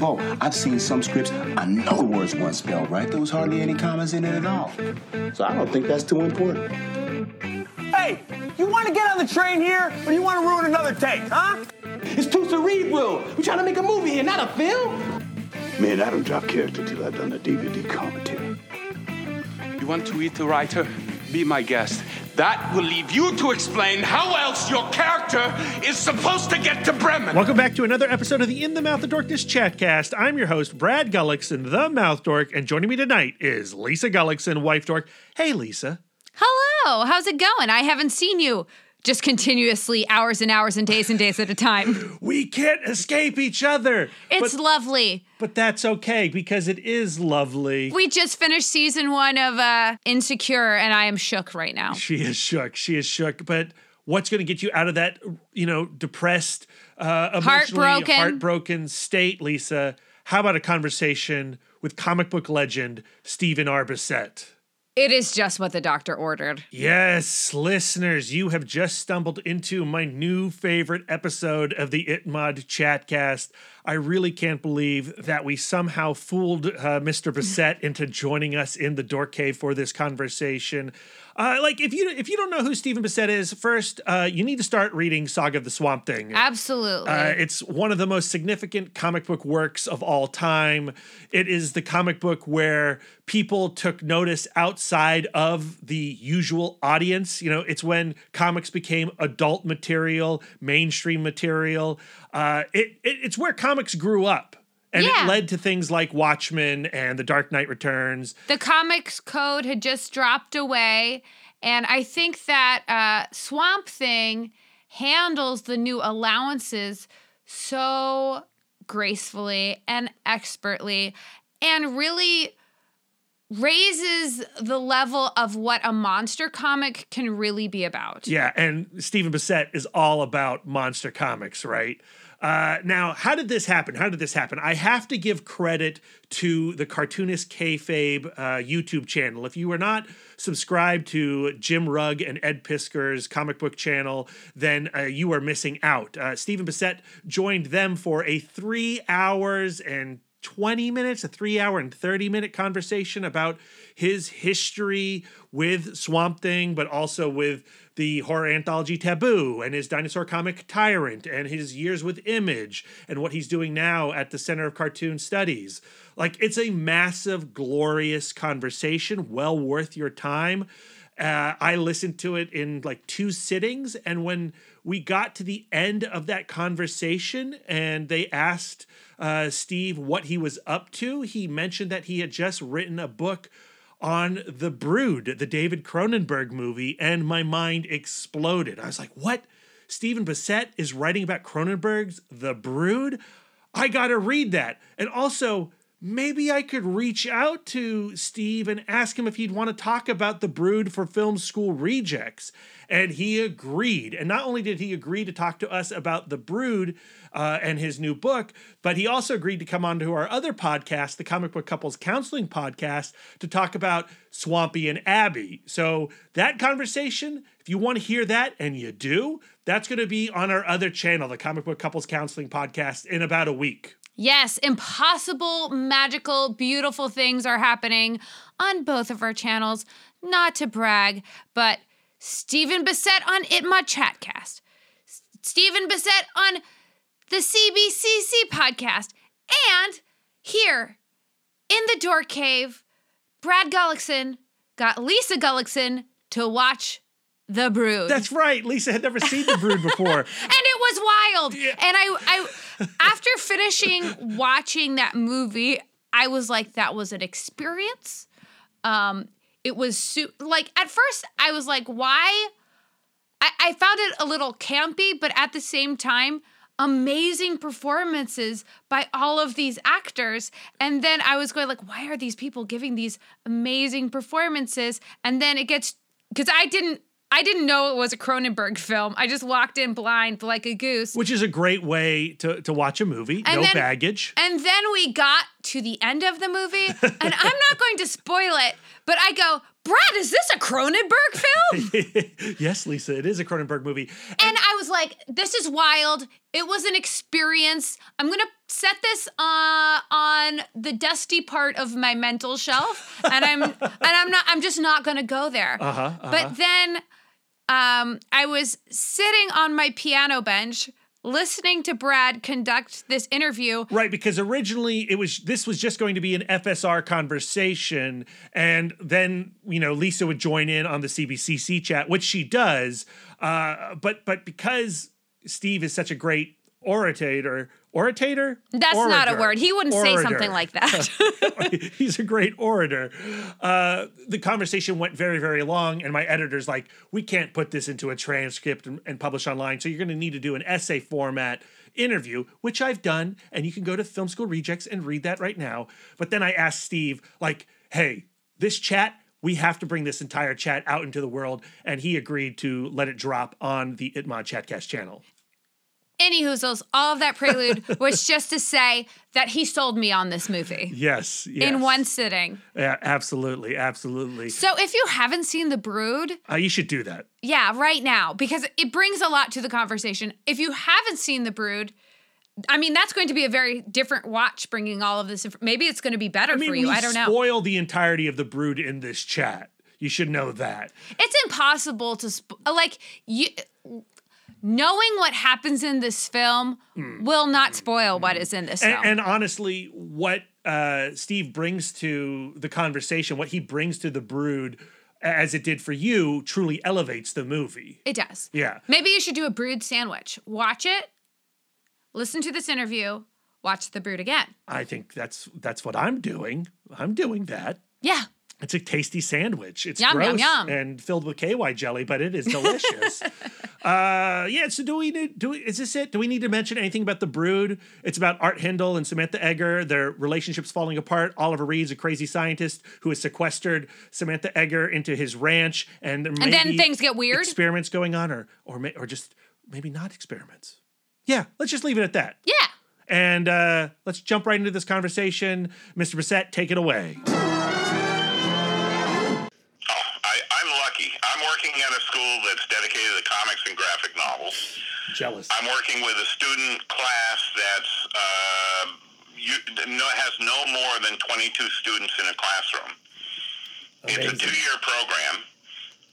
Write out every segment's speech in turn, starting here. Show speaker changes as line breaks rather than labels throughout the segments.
Bo, I've seen some scripts. I know the words weren't spelled right. There was hardly any commas in it at all. So I don't think that's too important.
Hey, you want to get on the train here, or you want to ruin another take, huh?
It's too cerebral. We're trying to make a movie here, not a film.
Man, I don't drop character till I've done a DVD commentary.
You want to eat the writer? Be my guest. That will leave you to explain how else your character is supposed to get to Bremen.
Welcome back to another episode of the In the Mouth of Dorkness Chatcast. I'm your host, Brad Gullickson, the Mouth Dork, and joining me tonight is Lisa Gullickson, wife dork. Hey, Lisa.
Hello, how's it going? I haven't seen you just continuously hours and hours and days and days at a time.
We can't escape each other.
It's
but,
lovely.
but that's okay because it is lovely.
We just finished season one of uh, Insecure, and I am shook right now.
She is shook. She is shook. But what's going to get you out of that, you know, depressed, uh, emotionally
Heartbroken.
heartbroken state, Lisa? How about a conversation with comic book legend Stephen R.
It is just what the doctor ordered.
Yes, listeners, you have just stumbled into my new favorite episode of the Itmod Chatcast. I really can't believe that we somehow fooled uh, Mr. Bissette into joining us in the Dork Cave for this conversation. Uh, like, if you if you don't know who Stephen Bissette is, first uh, you need to start reading Saga of the Swamp Thing.
Absolutely.
Uh, it's one of the most significant comic book works of all time. It is the comic book where people took notice outside of the usual audience. You know, it's when comics became adult material, mainstream material. Uh, it, it it's where comics grew up. And
Yeah.
it led to things like Watchmen and The Dark Knight Returns.
the comics code had just dropped away and i think that uh, swamp thing handles the new allowances so gracefully and expertly and really raises the level of what a monster comic can really be about
Yeah, and Stephen Bissette is all about monster comics, right? Uh, now, how did this happen? How did this happen? I have to give credit to the Cartoonist Kayfabe uh, YouTube channel. If you are not subscribed to Jim Rugg and Ed Piskor's comic book channel, then uh, you are missing out. Uh, Stephen Bissette joined them for a three hours and 20 minutes, a three hour and 30 minute conversation about his history with Swamp Thing, but also with the horror anthology Taboo and his dinosaur comic Tyrant and his years with Image and what he's doing now at the Center of Cartoon Studies. Like, it's a massive, glorious conversation, well worth your time. Uh, I listened to it in like two sittings. And when we got to the end of that conversation and they asked uh, Steve what he was up to, he mentioned that he had just written a book on The Brood, the David Cronenberg movie. And my mind exploded. I was like, what? Stephen Bissette is writing about Cronenberg's The Brood? I got to read that. And also, maybe I could reach out to Steve and ask him if he'd want to talk about The Brood for Film School Rejects. And he agreed. And not only did he agree to talk to us about The Brood uh, and his new book, but he also agreed to come on to our other podcast, the Comic Book Couples Counseling Podcast, to talk about Swampy and Abby. So that conversation, if you want to hear that, and you do, that's going to be on our other channel, the Comic Book Couples Counseling Podcast, in about a week.
Yes, impossible, magical, beautiful things are happening on both of our channels. Not to brag, but Stephen Bissette on Itma Chatcast, Stephen Bissette on the CBCC podcast, and here in the Dork Cave, Brad Gullickson got Lisa Gullickson to watch The Brood.
That's right. Lisa had never seen The Brood before.
and it was wild. And I, I, after finishing watching that movie, I was like, that was an experience. Um, it was su- like at first I was like, why? I, I found it a little campy, but at the same time, amazing performances by all of these actors. And then I was going like, why are these people giving these amazing performances? And then it gets because I didn't I didn't know it was a Cronenberg film. I just walked in blind like a goose.
Which is a great way to, to watch a movie.
And
no
then-
baggage.
And then we got to the end of the movie, and I'm not going to spoil it, but I go, Brad, is this a Cronenberg film?
yes, Lisa, it is a Cronenberg movie.
and I was like, this is wild. It was an experience. I'm gonna set this uh, on the dusty part of my mental shelf, and I'm and I'm not. I'm just not gonna go there.
Uh-huh,
But then, um, I was sitting on my piano bench, listening to Brad conduct this interview.
Right, because originally it was this was just going to be an FSR conversation, and then you know Lisa would join in on the CBCC chat, which she does. Uh, but but because Steve is such a great orator, orator.
That's not a word. He wouldn't say something like that.
He's a great orator. Uh, the conversation went very, very long, and my editor's like, "We can't put this into a transcript and, and publish online, so you're going to need to do an essay format interview," which I've done, and you can go to Film School Rejects and read that right now. But then I asked Steve, like, "Hey, this chat." We have to bring this entire chat out into the world, and he agreed to let it drop on the Itmod Chatcast channel.
Any hoozles, all of that prelude was just to say that he sold me on this movie
Yes, yes.
in one sitting.
Yeah, absolutely, absolutely.
So if you haven't seen The Brood,
Uh, you should do that.
yeah, right now, because it brings a lot to the conversation. If you haven't seen The Brood, I mean, that's going to be a very different watch bringing all of this. Inf- Maybe it's going to be better
I mean,
for you. I don't know.
spoil the entirety of the brood in this chat. You should know that.
It's impossible to sp- like you knowing what happens in this film will not spoil what is in this.
And,
film.
and honestly, what uh, Steve brings to the conversation, what he brings to the brood, as it did for you, truly elevates the movie.
it does.
Yeah.
Maybe you should do a brood sandwich. Watch it, listen to this interview, watch the brood again.
I think that's that's what I'm doing. I'm doing that.
Yeah.
It's a tasty sandwich. It's
Yum, yum,
gross
yum.
and filled with KY jelly, but it is delicious. uh, yeah. So do we need? Do we, is this it? Do we need to mention anything about the Brood? It's about Art Hindle and Samantha Eggar. Their relationships falling apart. Oliver Reed's a crazy scientist who has sequestered Samantha Eggar into his ranch, and
And then things get weird?
Experiments going on, or or may, or just maybe not experiments. Yeah. Let's just leave it at that.
Yeah.
And uh, let's jump right into this conversation. Mr. Bissette, take it away. Jealous.
I'm working with a student class that's uh, you, no, has no more than 22 students in a classroom. It's a two-year program,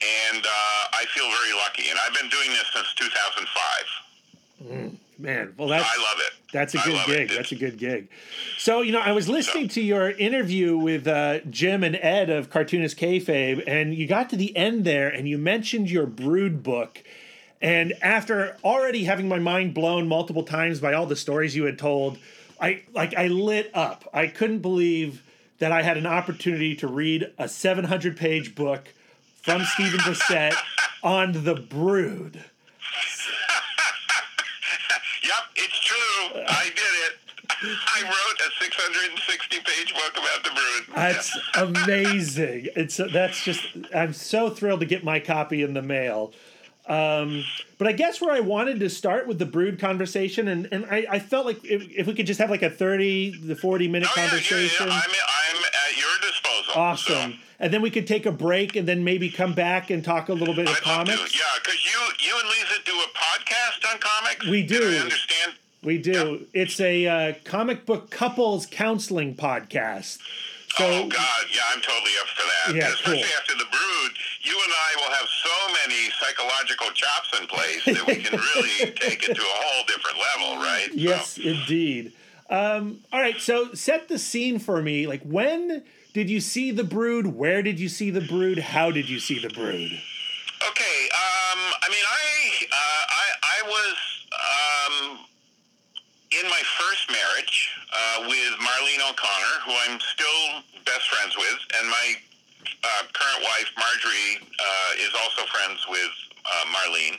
and uh, I feel very lucky. And I've been doing this since 2005.
Man, well that's
I love it.
that's a good
love it.
gig. That's a good gig. So you know, I was listening to your interview with uh, Jim and Ed of Cartoonist Kayfabe, and you got to the end there, and you mentioned your Brood book. And after already having my mind blown multiple times by all the stories you had told, I like I lit up. I couldn't believe that I had an opportunity to read a 700 page book from Stephen Bissette on the Brood.
Yep, it's true. I did it. I wrote a 660 page book about the brood.
That's amazing. It's that's just I'm so thrilled to get my copy in the mail. Um, but I guess where I wanted to start with the brood conversation, and, and I, I felt like if, if we could just have like a 30 to 40 minute
Oh, yeah, yeah,
conversation.
yeah. I'm, I'm at your disposal.
Awesome.
So
And then we could take a break and then maybe come back and talk a little bit of
I'd love to.
comics.
Yeah, because you, you and Lisa do a podcast on comics.
We do.
I understand?
We do. It's a uh, comic book couples counseling podcast. So
oh, God. Yeah, I'm totally up for that.
Yeah,
Especially
cool.
after the brood, you and I will have so many psychological chops in place that we can really take it to a whole different level, right?
Yes,
So,
indeed. Um, all right, so set the scene for me. Like, when did you see the brood? Where did you see the brood? How did you see the brood?
Okay. Um, I mean, I, uh, I, I was um, in my first marriage uh, with Marlene O'Connor, who I'm still best friends with, and my uh, current wife Marjorie uh, is also friends with uh, Marlene.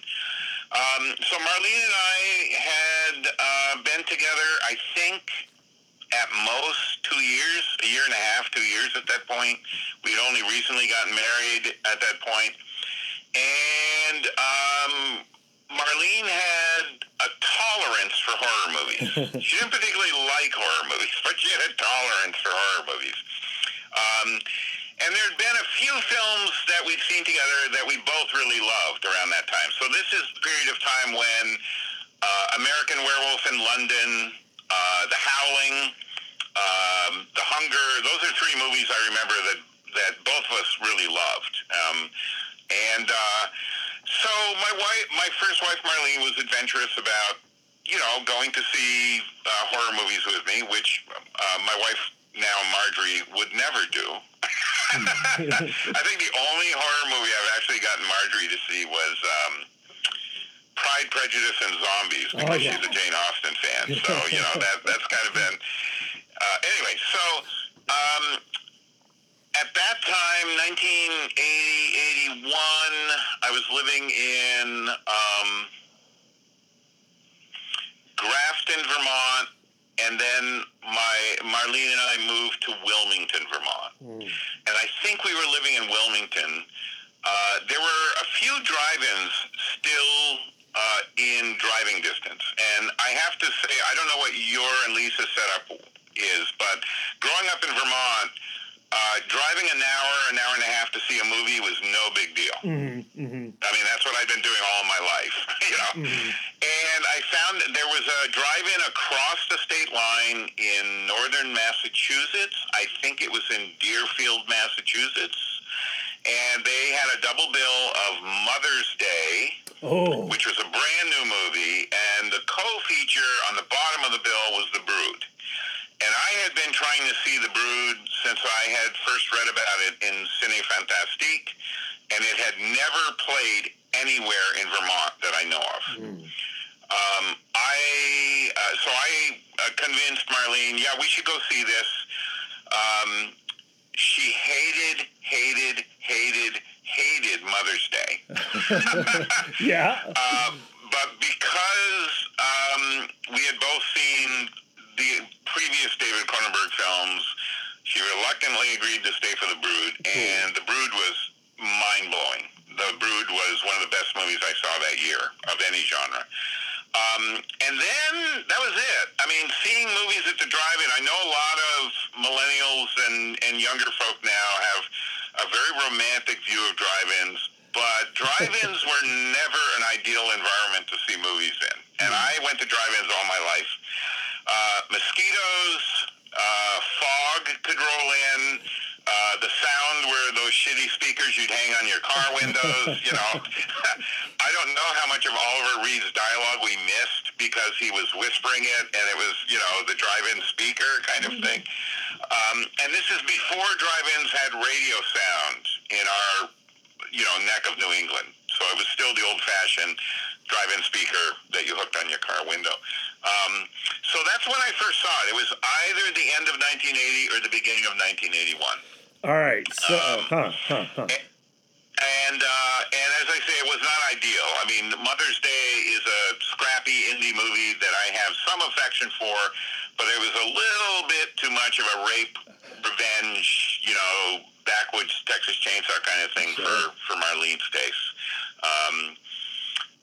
Um, so Marlene and I had uh, been together, I think, at most two years, a year and a half, two years at that point. We'd only recently gotten married at that point. And um, Marlene had a tolerance for horror movies. she didn't particularly like horror movies, but she had a tolerance for horror movies. Um, and there'd been a few films that we'd seen together that we both really loved around that time. So this is the period of time when uh, American Werewolf in London, uh, The Howling, um, The Hunger. Those are three movies I remember that that both of us really loved. Um, and uh, so my wife, my first wife Marlene, was adventurous about you know going to see uh, horror movies with me, which uh, my wife now Marjorie would never do. I think the only horror movie I've actually gotten Marjorie to see was um, Pride, Prejudice, and Zombies because
yeah.
she's a Jane Austen fan. So you know that that's kind of been. Uh, anyway, so um, at that time, 1980, 81, I was living in um, Grafton, Vermont, and then my Marlene and I moved to Wilmington, Vermont. And I think we were living in Wilmington. Uh, there were a few drive-ins still uh, in driving distance, and I have to say, I don't know what your and Lisa's setup is, but growing up in Vermont, uh, driving an hour, an hour and a half to see a movie was no big deal. Mm-hmm, mm-hmm. I mean, that's what I've been doing all my life, you know. Mm-hmm. And I found that there was a drive-in across the state line in northern Massachusetts. I think it was in Deerfield, Massachusetts. And they had a double bill of Mother's Day,
Oh,
which was a brand new movie, and the co-feature on the bottom of the bill was The Brood. And I had been trying to see The Brood since I had first read about it in Cinefantastique, and it had never played anywhere in Vermont that I know of. Um, I uh, so I uh, convinced Marlene, yeah, we should go see this. Um, she hated, hated, hated, hated Mother's Day.
yeah.
Uh, but because um, we had both seen the previous David Cronenberg films, she reluctantly agreed to stay for The Brood, and The Brood was mind blowing. The Brood was one of the best movies I saw that year of any genre. Um, and then that was it. I mean, seeing movies at the drive-in. I know a lot of millennials and, and younger folk now have a very romantic view of drive-ins, but drive-ins were never an ideal environment to see movies in. And I went to drive-ins all my life. Uh, mosquitoes, uh, fog could roll in. Uh, the sound where those shitty speakers you'd hang on your car windows, you know. I don't know how much of Oliver Reed's dialogue we missed because he was whispering it and it was, you know, the drive-in speaker kind of thing. Um, and this is before drive-ins had radio sound in our, you know, neck of New England. So it was still the old-fashioned drive-in speaker that you hooked on your car window. Um, so that's when I first saw it. It was either the end of 1980 or the beginning of 1981.
All right. So,
Um,
huh, huh, huh.
And uh, and as I say, it was not ideal. I mean, Mother's Day is a scrappy indie movie that I have some affection for, but it was a little bit too much of a rape, revenge, you know, backwoods Texas Chainsaw kind of thing for for Marlene's taste. Um,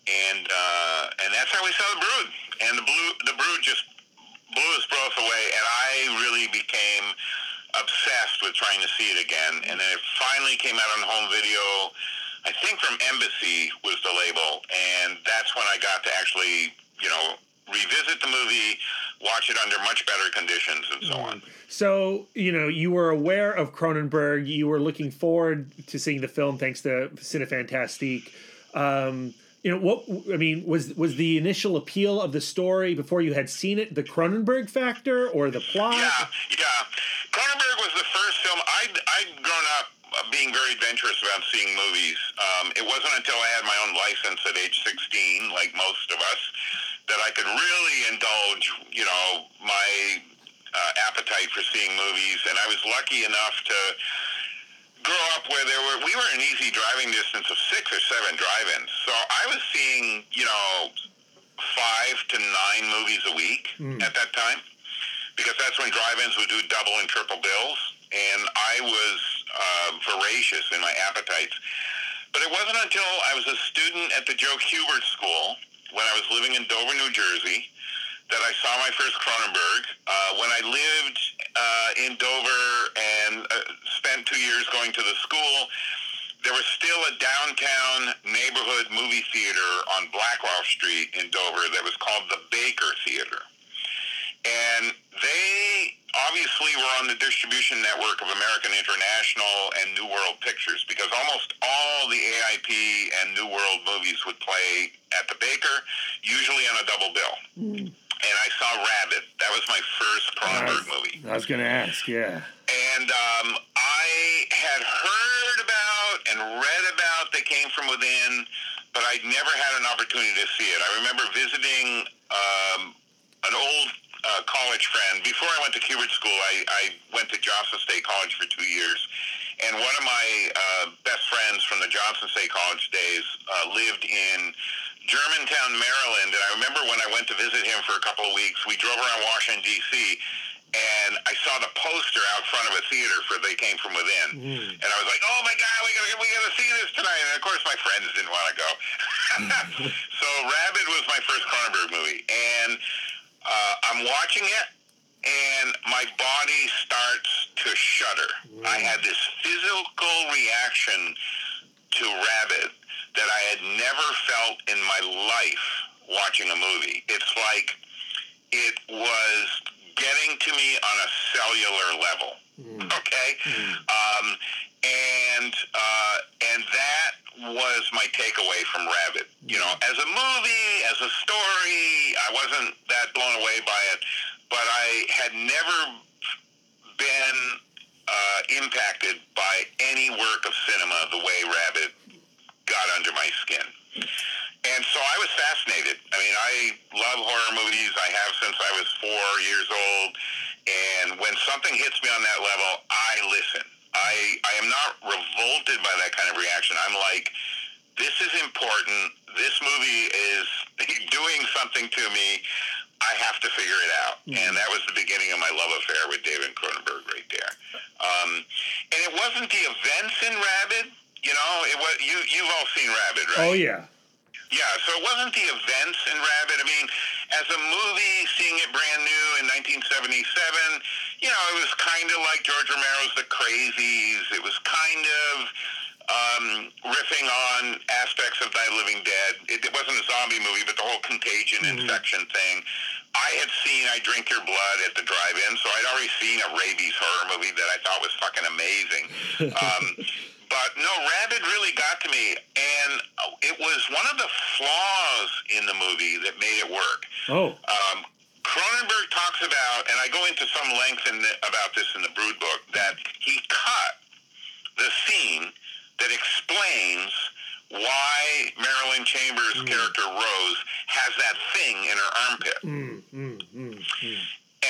and uh, and that's how we saw the Brood, and the blue the Brood just blew us both away, and I really became obsessed with trying to see it again. And then it finally came out on home video. I think from Embassy was the label, and that's when I got to actually, you know, revisit the movie, watch it under much better conditions, and so on.
So, you know, you were aware of Cronenberg. You were looking forward to seeing the film thanks to Cinefantastique. Um, you know, what I mean was was the initial appeal of the story before you had seen it the Cronenberg factor or the plot?
Yeah, yeah. Cronenberg was the first film I'd, I'd grown up being very adventurous about seeing movies. Um, it wasn't until I had my own license at age 16, like most of us, that I could really indulge, you know, my uh, appetite for seeing movies. And I was lucky enough to grow up where there were we were an easy driving distance of six or seven drive-ins. So I was seeing, you know, five to nine movies a week at that time because that's when drive-ins would do double and triple bills, and I was uh, voracious in my appetites. But it wasn't until I was a student at the Joe Kubert School when I was living in Dover, New Jersey, that I saw my first Cronenberg. Uh, when I lived uh, in Dover and uh, spent two years going to the school, there was still a downtown neighborhood movie theater on Blackwell Street in Dover that was called the Baker Theater. And they obviously were on the distribution network of American International and New World Pictures because almost all the AIP and New World movies would play at the Baker, usually on a double bill. And I saw Rabid. That was my first Cronenberg movie.
I was going to ask, yeah.
And um, I had heard about and read about They Came From Within, but I'd never had an opportunity to see it. I remember visiting um, an old uh, college friend. Before I went to Kubert School, I, I went to Johnson State College for two years. And one of my uh, best friends from the Johnson State College days uh, lived in Germantown, Maryland. And I remember when I went to visit him for a couple of weeks, we drove around Washington, D.C., and I saw the poster out front of a theater for They Came From Within. Mm. And I was like, oh my God, we gotta, we gotta see this tonight. And of course, my friends didn't want to go. Mm. so Rabid was my first Cronenberg movie. And uh, I'm watching it, and my body starts to shudder. I mm. had this physical reaction to Rabid that I had never felt in my life watching a movie. It's like it was getting to me on a cellular level. Okay, um, and uh, and that was my takeaway from Rabid. You know, as a movie, as a story, I wasn't that blown away by it, but I had never been uh, impacted by any work of cinema the way Rabid got under my skin. And so I was fascinated. I mean, I love horror movies. I have since I was four years old. And when something hits me on that level, I listen. I, I am not revolted by that kind of reaction. I'm like, this is important. This movie is doing something to me. I have to figure it out. And that was the beginning of my love affair with David Cronenberg right there. Um, and it wasn't the events in Rabid. You know, it was you. You've all seen Rabid, right?
Oh, yeah.
Yeah, so it wasn't the events in Rabid. I mean, as a movie, seeing it brand new in 1977, you know, it was kind of like George Romero's The Crazies. It was kind of um, riffing on aspects of Night of Living Dead. It, it wasn't a zombie movie, but the whole contagion infection thing. I had seen I Drink Your Blood at the drive-in, so I'd already seen a rabies horror movie that I thought was fucking amazing. Um, but no, Rabid really got to me, and it was one of the flaws in the movie that made it work.
Oh,
Um, Cronenberg talks about, and I go into some length in the, about this in the Brood book, that he cut the scene that explains why Marilyn Chambers' mm. character Rose has that thing in her armpit. Mm, mm,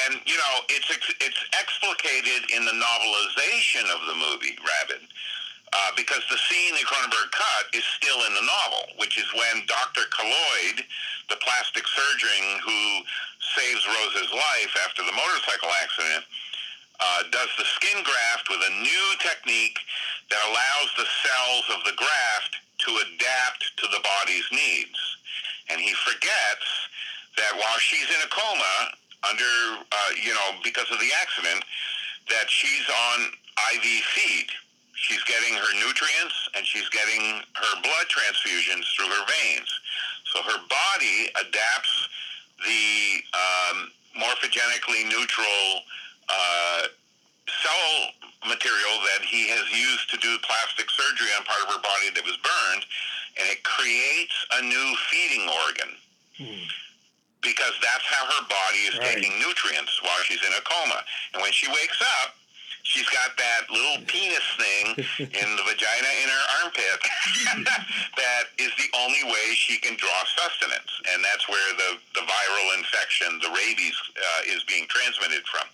and you know, it's it's explicated in the novelization of the movie Rabid. Uh, because the scene in Cronenberg cut is still in the novel, which is when Dr. Keloid, the plastic surgeon who saves Rose's life after the motorcycle accident, uh, does the skin graft with a new technique that allows the cells of the graft to adapt to the body's needs. And he forgets that while she's in a coma, under, uh, you know, because of the accident, that she's on IV feed. She's getting her nutrients and she's getting her blood transfusions through her veins. So her body adapts the um, morphogenically neutral uh, cell material that he has used to do plastic surgery on part of her body that was burned, and it creates a new feeding organ because that's how her body is
Right.
taking nutrients while she's in a coma. And when she wakes up, she's got that little penis thing in the vagina in her armpit that is the only way she can draw sustenance. And that's where the, the viral infection, the rabies, uh, is being transmitted from.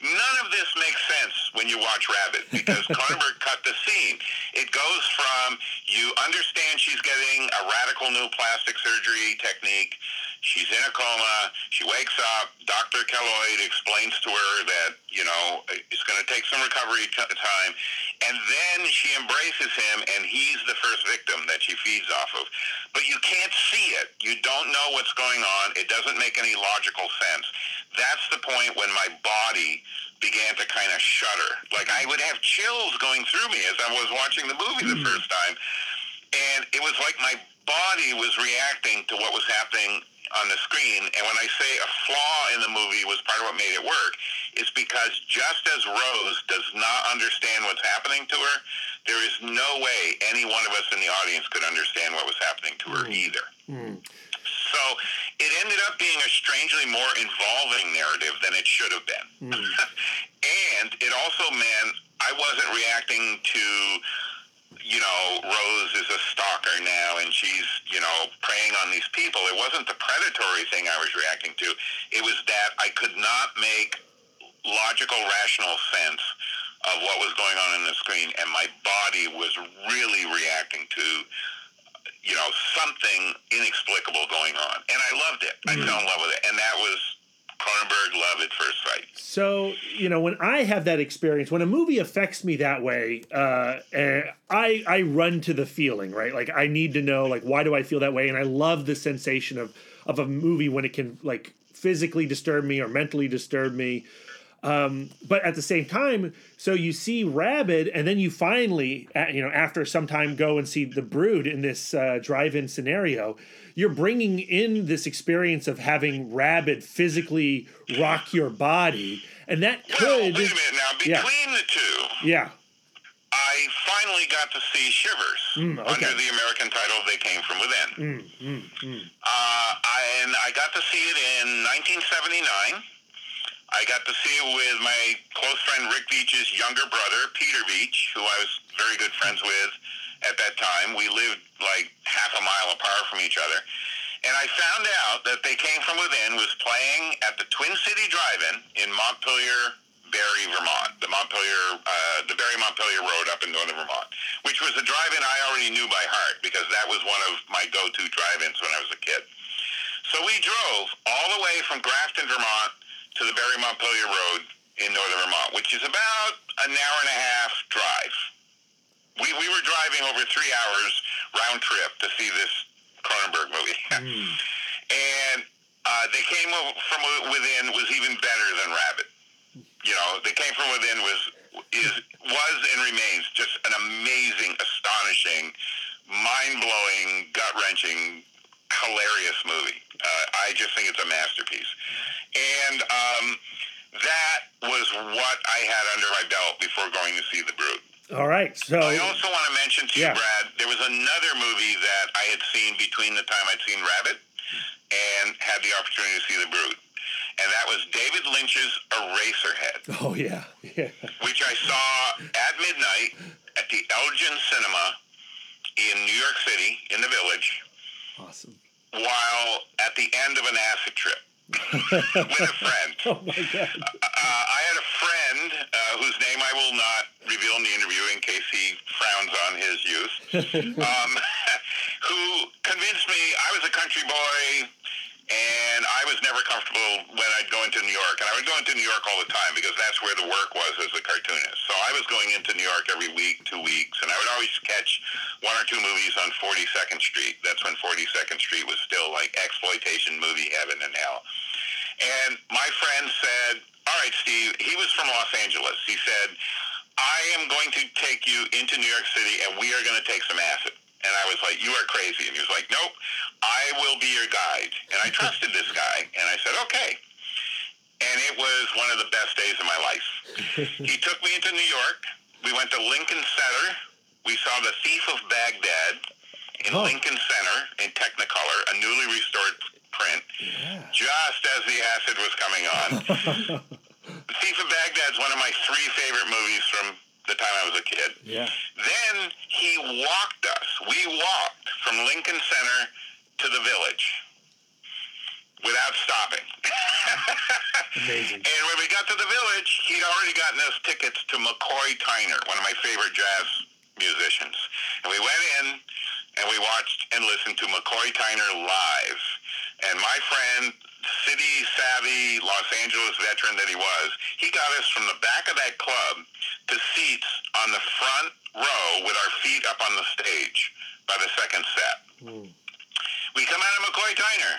None of this makes sense when you watch Rabid because Cronenberg cut the scene. It goes from you understand she's getting a radical new plastic surgery technique. She's in a coma. She wakes up. Dr. Keloid explains to her that, you know, it's going to take some recovery t- time. And then she embraces him, and he's the first victim that she feeds off of. But you can't see it. You don't know what's going on. It doesn't make any logical sense. That's the point when my body began to kind of shudder. Like I would have chills going through me as I was watching the movie the hmm. first time. And it was like my body was reacting to what was happening on the screen. And when I say a flaw in the movie was part of what made it work, it's because just as Rose does not understand what's happening to her, there is no way any one of us in the audience could understand what was happening to her hmm. either. Hmm. So it ended up being a strangely more involving narrative than it should have been. Hmm. and it also meant I wasn't reacting to you know, Rose is a stalker now and she's, you know, preying on these people. It wasn't the predatory thing I was reacting to. It was that I could not make logical, rational sense of what was going on in the screen, and my body was really reacting to, you know, something inexplicable going on. And I loved it. I fell in mm. love with it. And that was Love at first sight.
So, you know, when I have that experience, when a movie affects me that way, uh, eh, I I run to the feeling, right? Like I need to know, like, why do I feel that way? And I love the sensation of of a movie when it can like physically disturb me or mentally disturb me. Um, but at the same time, so you see Rabid, and then you finally, you know, after some time, go and see The Brood in this uh, drive-in scenario. You're bringing in this experience of having Rabid physically rock your body, and that
Well,
could,
wait a minute now.
Yeah.
Between the two,
yeah,
I finally got to see Shivers
Mm, okay.
under the American title "They Came from Within." Uh, I, and I got to see it in 1979. I got to see it with my close friend Rick Beach's younger brother, Peter Beach, who I was very good friends with at that time. We lived like half a mile apart from each other. And I found out that They Came From Within was playing at the Twin City Drive-In in Montpelier, Barre, Vermont. The Montpelier, uh, the Barre Montpelier Road up in northern Vermont, which was a drive-in I already knew by heart because that was one of my go-to drive-ins when I was a kid. So we drove all the way from Grafton, Vermont to the Barre Montpelier Road in northern Vermont, which is about an hour and a half drive. We, we were driving over three hours round trip to see this Cronenberg movie. and uh, They Came From Within was even better than Rabid. You know, They Came From Within was is was and remains just an amazing, astonishing, mind-blowing, gut-wrenching, hilarious movie. Uh, I just think it's a masterpiece. And um, that was what I had under my belt before going to see The Brood.
All right. So
I also want to mention to
Yeah.
you, Brad, there was another movie that I had seen between the time I'd seen Rabid and had the opportunity to see The Brood. And that was David Lynch's Eraserhead,
oh yeah, yeah,
which I saw at midnight at the Elgin Cinema in New York City, in the Village,
awesome.
while at the end of an acid trip with a friend.
Oh my god.
Uh, I had a friend uh, whose name I will not reveal in the interview in case he frowns on his youth, um, who convinced me I was a country boy and I was never comfortable when I'd go into New York. And I would go into New York all the time because that's where the work was as a cartoonist. So I was going into New York every week, two weeks, and I would always catch one or two movies on 42nd Street. That's when 42nd Street was still like exploitation movie heaven and hell. And my friend said, All right, Steve, he was from Los Angeles. He said, I am going to take you into New York City and we are going to take some acid. And I was like, You are crazy. And he was like, Nope, I will be your guide. And I trusted this guy. And I said, Okay. And it was one of the best days of my life. he took me into New York. We went to Lincoln Center. We saw The Thief of Baghdad in
Oh.
Lincoln Center in Technicolor, a newly restored print, just as the acid was coming on. the Thief of Baghdad is one of my three favorite movies from the time I was a kid.
Yeah.
Then he walked us. We walked from Lincoln Center to the village without stopping.
Amazing.
And when we got to the village, he'd already gotten us tickets to McCoy Tyner, one of my favorite jazz musicians. And we went in and we watched and listened to McCoy Tyner live. and my friend, city savvy Los Angeles veteran that he was, he got us from the back of that club to seats on the front row with our feet up on the stage by the second set. Hmm. We come out of McCoy Tyner.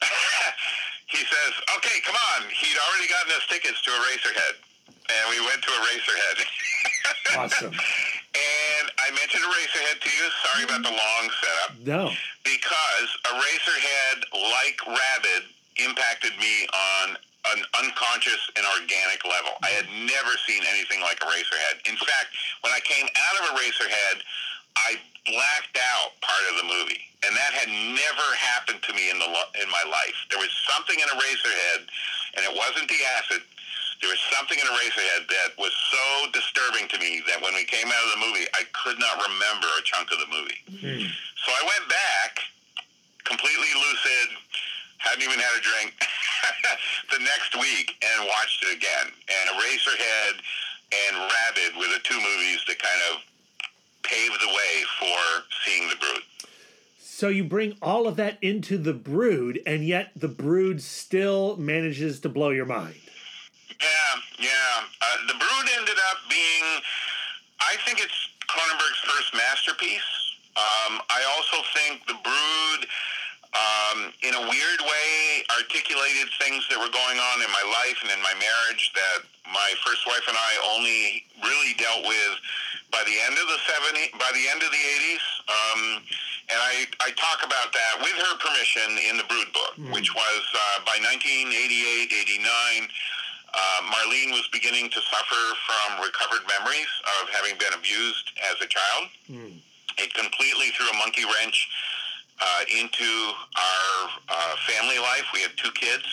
he says, okay, come on. He'd already gotten us tickets to Eraserhead. And we went to a Racerhead.
Awesome.
I mentioned Eraserhead to you. Sorry about the long setup.
No.
Because Eraserhead, like Rabid, impacted me on an unconscious and organic level. I had never seen anything like Eraserhead. In fact, when I came out of Eraserhead, I blacked out part of the movie, and that had never happened to me in the in my life. There was something in Eraserhead, and it wasn't the acid. There was something in Eraserhead that was so disturbing to me that when we came out of the movie, I could not remember a chunk of the movie. Hmm. So I went back, completely lucid, hadn't even had a drink, the next week and watched it again. And Eraserhead and Rabid were the two movies that kind of paved the way for seeing The Brood.
So you bring all of that into the brood, and yet the brood still manages to blow your mind.
Yeah, yeah. Uh, the Brood ended up being, I think it's Cronenberg's first masterpiece. Um, I also think The Brood, um, in a weird way, articulated things that were going on in my life and in my marriage that my first wife and I only really dealt with by the end of the 70s, by the end of the 80s. Um, and I, I talk about that with her permission in the Brood book, which was uh, by 1988, 89. Uh, Marlene was beginning to suffer from recovered memories of having been abused as a child. It completely threw a monkey wrench uh, into our uh, family life. We had two kids.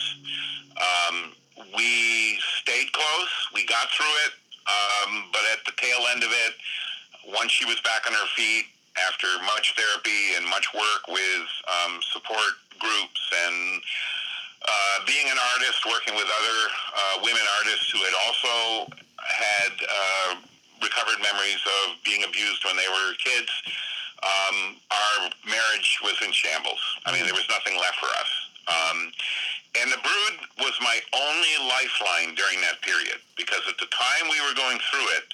Um, we stayed close. We got through it. Um, but at the tail end of it, once she was back on her feet, after much therapy and much work with um, support groups and uh, being an artist, working with other uh, women artists who had also had uh, recovered memories of being abused when they were kids, um, our marriage was in shambles. I mean, there was nothing left for us. Um, and the brood was my only lifeline during that period because at the time we were going through it,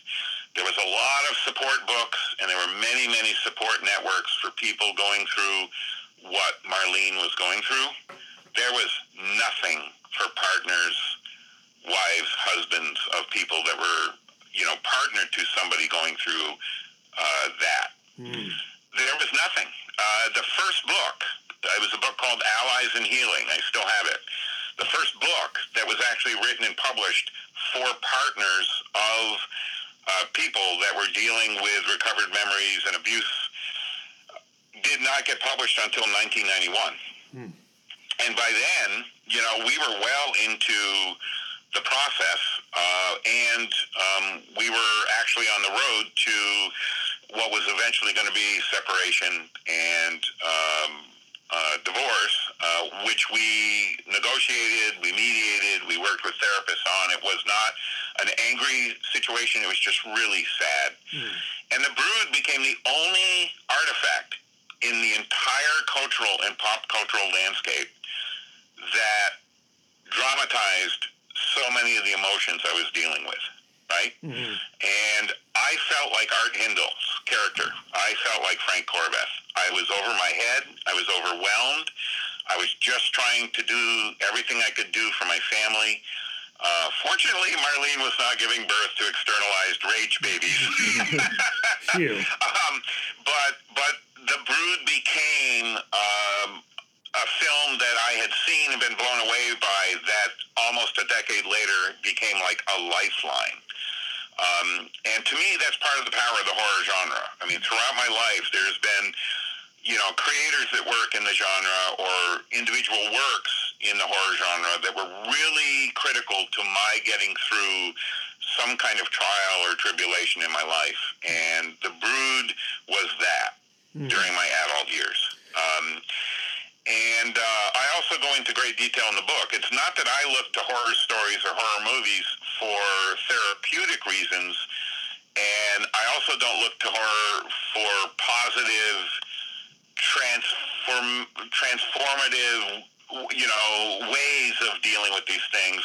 there was a lot of support books and there were many, many support networks for people going through what Marlene was going through. There was nothing for partners, wives, husbands of people that were, you know, partnered to somebody going through uh, that. There was nothing. Uh, the first book, it was a book called Allies in Healing. I still have it. The first book that was actually written and published for partners of uh, people that were dealing with recovered memories and abuse did not get published until 1991. And by then, you know, we were well into the process, uh, and um, we were actually on the road to what was eventually going to be separation and um, uh, divorce, uh, which we negotiated, we mediated, we worked with therapists on. It was not an angry situation, it was just really sad. And the Brood became the only artifact in the entire cultural and pop cultural landscape that dramatized so many of the emotions I was dealing with, right? And I felt like Art Hindle's character. I felt like Frank Carveth. I was over my head. I was overwhelmed. I was just trying to do everything I could do for my family. Uh, fortunately, Marlene was not giving birth to externalized rage babies. Um, but but the Brood became um, a film that I had seen and been blown away by. That almost a decade later became like a lifeline. Um, and to me, that's part of the power of the horror genre. I mean, throughout my life, there's been you know creators that work in the genre or individual works in the horror genre that were really critical to my getting through some kind of trial or tribulation in my life. And The Brood was that during my adult years. Um, and uh, I also go into great detail in the book. It's not that I look to horror stories or horror movies for therapeutic reasons, and I also don't look to horror for positive, for m- transformative, you know, ways of dealing with these things.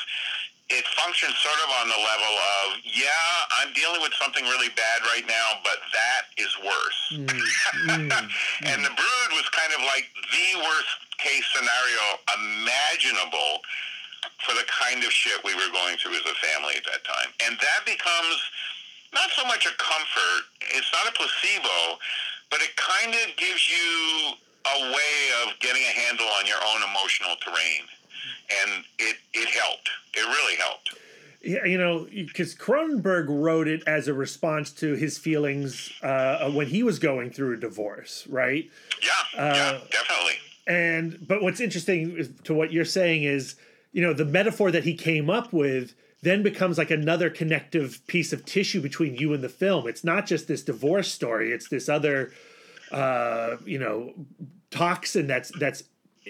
It functions sort of on the level of, yeah, I'm dealing with something really bad right now, but that is worse. Mm, mm, mm. and the Brood was kind of like the worst case scenario imaginable for the kind of shit we were going through as a family at that time. And that becomes not so much a comfort, it's not a placebo, but it kind of gives you a way of getting a handle on your own emotional terrain. And it, it helped. It really helped.
Yeah, you know, because Cronenberg wrote it as a response to his feelings uh, when he was going through a divorce, right?
Yeah, yeah, definitely.
And but what's interesting to what you're saying is, you know, the metaphor that he came up with then becomes like another connective piece of tissue between you and the film. It's not just this divorce story; it's this other, uh, you know, toxin that's that's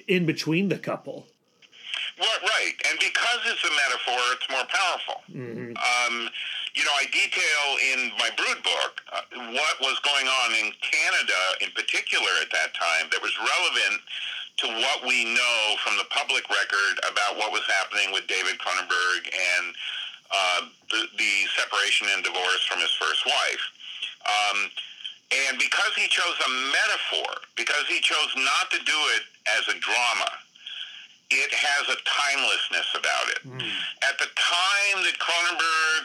in between the couple.
Well, right, and because it's a metaphor, it's more powerful. Um, you know, I detail in my Brood book uh, what was going on in Canada, in particular, at that time, that was relevant to what we know from the public record about what was happening with David Cronenberg and uh, the, the separation and divorce from his first wife. Um, and because he chose a metaphor, because he chose not to do it as a drama, it has a timelessness about it. At the time that Cronenberg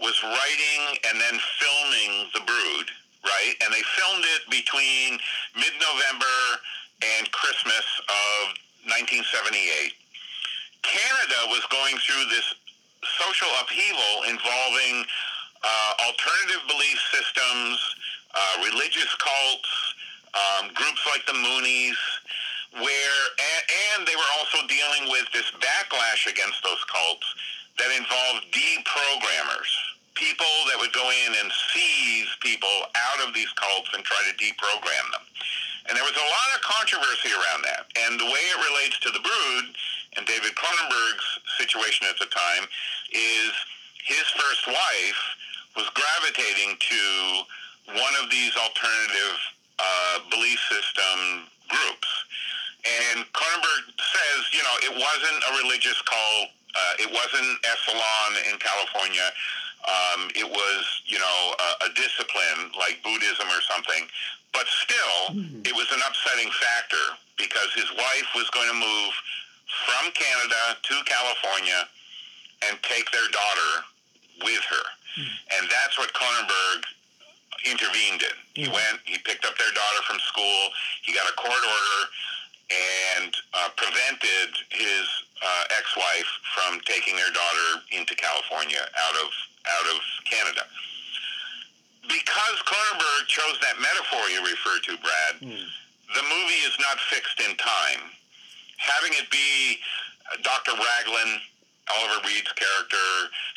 was writing and then filming The Brood, right? And they filmed it between mid November and Christmas of 1978. Canada was going through this social upheaval involving uh, alternative belief systems, uh, religious cults, um, groups like the Moonies, where and, and they were also dealing with this backlash against those cults that involved deprogrammers, people that would go in and seize people out of these cults and try to deprogram them. And there was a lot of controversy around that. And the way it relates to the Brood and David Cronenberg's situation at the time is his first wife was gravitating to one of these alternative uh, belief system groups. And Cronenberg says, you know, it wasn't a religious cult. Uh, it wasn't Esalen in California. Um, it was, you know, a, a discipline like Buddhism or something. But still, it was an upsetting factor because his wife was going to move from Canada to California and take their daughter with her. And that's what Cronenberg intervened in. He went, he picked up their daughter from school, he got a court order and uh, prevented his uh, ex-wife from taking their daughter into California out of out of Canada. Because Cronenberg chose that metaphor you referred to, Brad, the movie is not fixed in time. Having it be uh, Dr. Raglan, Oliver Reed's character,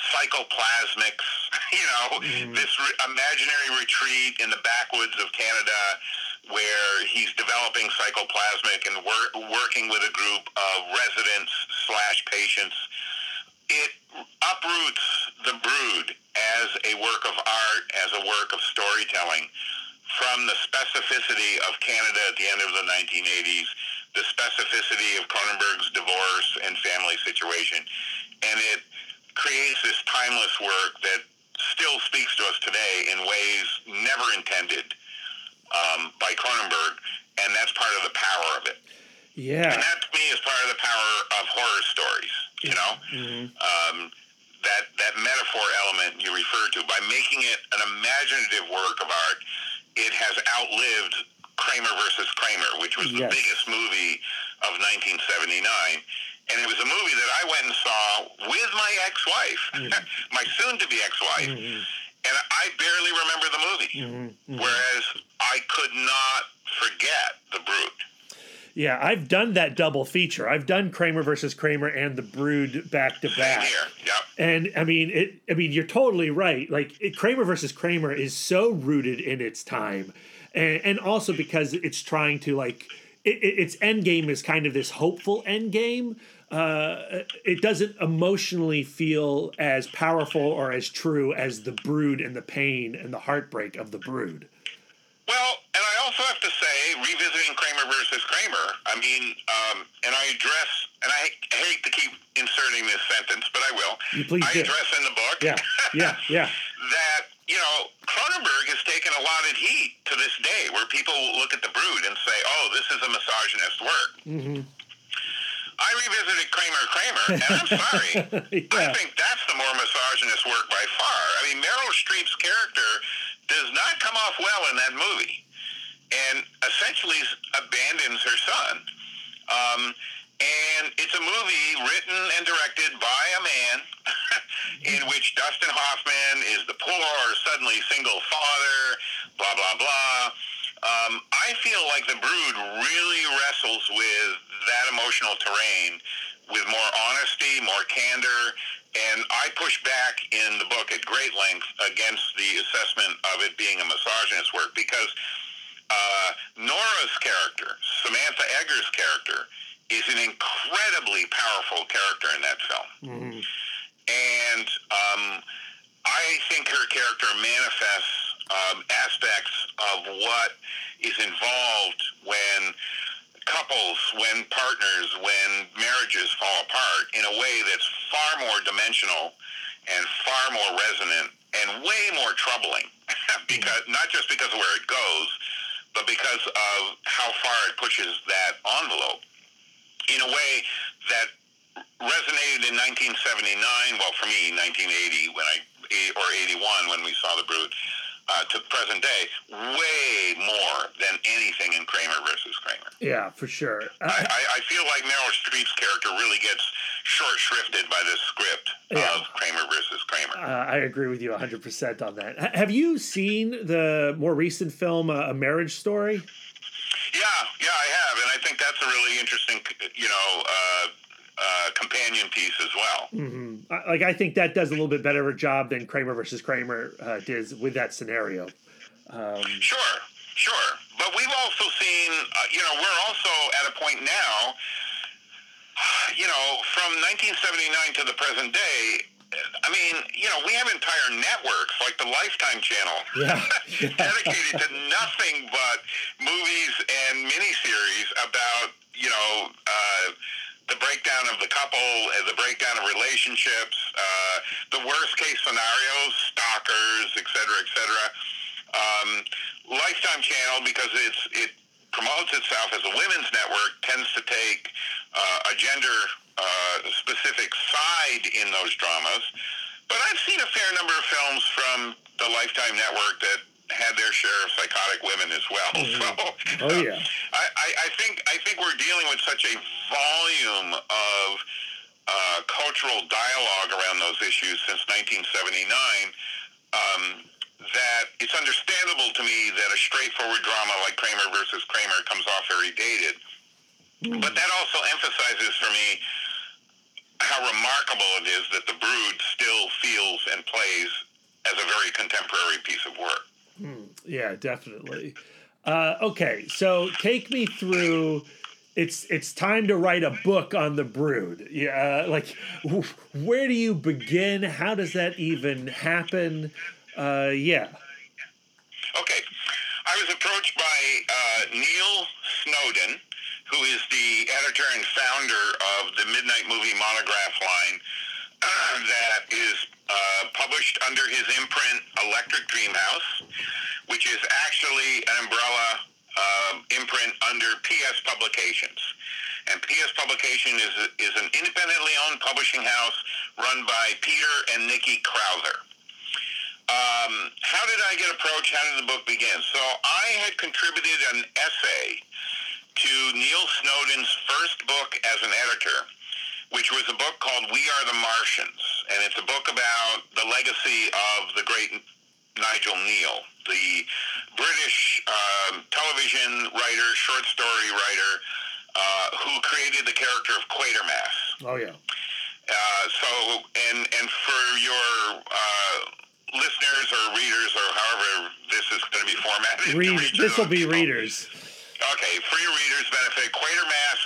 psychoplasmics, you know, this re- imaginary retreat in the backwoods of Canada where he's developing psychoplasmic and wor- working with a group of residents slash patients. It uproots the brood as a work of art, as a work of storytelling from the specificity of Canada at the end of the 1980s, the specificity of Cronenberg's divorce and family situation, and it creates this timeless work that still speaks to us today in ways never intended um, by Cronenberg, and that's part of the power of it.
Yeah.
And that to me is part of the power of horror stories. You know, um, that that metaphor element you referred to by making it an imaginative work of art, it has outlived Kramer versus Kramer, which was the
Yes.
biggest movie of 1979. And it was a movie that I went and saw with my ex-wife, my soon-to-be ex-wife, and I barely remember the movie. Mm-hmm, mm-hmm. Whereas I could not forget The Brood.
Yeah, I've done that double feature. I've done Kramer versus Kramer and The Brood back to back.
Yep.
And I mean, it. I mean, you're totally right. Like it, Kramer versus Kramer is so rooted in its time, and and also because it's trying to like it, it, its end game is kind of this hopeful end game. Uh, it doesn't emotionally feel as powerful or as true as the brood and the pain and the heartbreak of the brood.
Well, and I also have to say, revisiting Kramer versus Kramer. I mean, um, and I address, and I hate to keep inserting this sentence, but I will.
You please
I
do.
address in the book.
Yeah, yeah, yeah.
that you know Cronenberg has taken a lot of heat to this day, where people look at the Brood and say, "Oh, this is a misogynist work."
Mm-hmm.
I revisited Kramer Kramer, and I'm sorry. I think that's the more misogynist work by far. I mean, Meryl Streep's character does not come off well in that movie, and essentially abandons her son. Um, and it's a movie written and directed by a man in which Dustin Hoffman is the poor, suddenly single father, blah, blah, blah. Um, I feel like The Brood really wrestles with that emotional terrain with more honesty, more candor, and I push back in the book at great length against the assessment of it being a misogynist work because uh, Nora's character, Samantha Eggar's character, is an incredibly powerful character in that film. And um, I think her character manifests um, aspects of what is involved when couples, when partners, when marriages fall apart in a way that's far more dimensional and far more resonant and way more troubling because not just because of where it goes, but because of how far it pushes that envelope in a way that resonated in 1979. Well, for me, 1980 when I or 81 when we saw the Brood. Uh, to present day, way more than anything in Kramer versus Kramer.
Yeah, for sure. Uh,
I, I, feel like Meryl Streep's character really gets short shrifted by this script
Yeah.
of Kramer versus Kramer.
Uh, I agree with you 100% on that. H- have you seen the more recent film, uh, A Marriage Story?
Yeah, yeah, I have, and I think that's a really interesting, you know, uh, companion piece as well.
I- Like, I think that does a little bit better of a job than Kramer versus Kramer uh, did with that scenario.
Sure, sure, but we've also seen, uh, you know, we're also at a point now, you know, from 1979 to the present day. I mean, you know, we have entire networks like the Lifetime Channel
Yeah.
dedicated to nothing but movies and miniseries about, you know, uh, the breakdown of the couple, uh, the breakdown of relationships, uh, the worst case scenarios, stalkers, et cetera, et cetera. Um, Lifetime Channel, because it's it promotes itself as a women's network, tends to take uh, a gender uh, specific side in those dramas. But I've seen a fair number of films from the Lifetime Network that had their share of psychotic women as well. So,
Oh, yeah.
I, I, I think I think we're dealing with such a volume of uh, cultural dialogue around those issues since 1979 um, that it's understandable to me that a straightforward drama like Kramer versus Kramer comes off very dated. But that also emphasizes for me how remarkable it is that The Brood still feels and plays as a very contemporary piece of work.
Yeah, definitely. Uh, okay, so take me through. It's it's time to write a book on the Brood. Yeah, uh, like where do you begin? How does that even happen? Uh, yeah.
Okay. I was approached by uh, Neil Snowden, who is the editor and founder of the Midnight Movie Monograph line that is uh, published under his imprint Electric Dream House, which is actually an umbrella um, imprint under PS Publications. And PS Publication is, is an independently owned publishing house run by Peter and Nikki Crowther. Um, how did I get approached? How did the book begin? So I had contributed an essay to Neil Snowden's first book as an editor, which was a book called We Are the Martians. And it's a book about the legacy of the great Nigel Kneale, the British um, television writer, short story writer, uh, who created the character of Quatermass.
Oh yeah.
Uh, so, and and for your uh, listeners or readers or however this is going to be formatted,
Read. This will be
people.
readers.
Okay, for your readers' benefit, Quatermass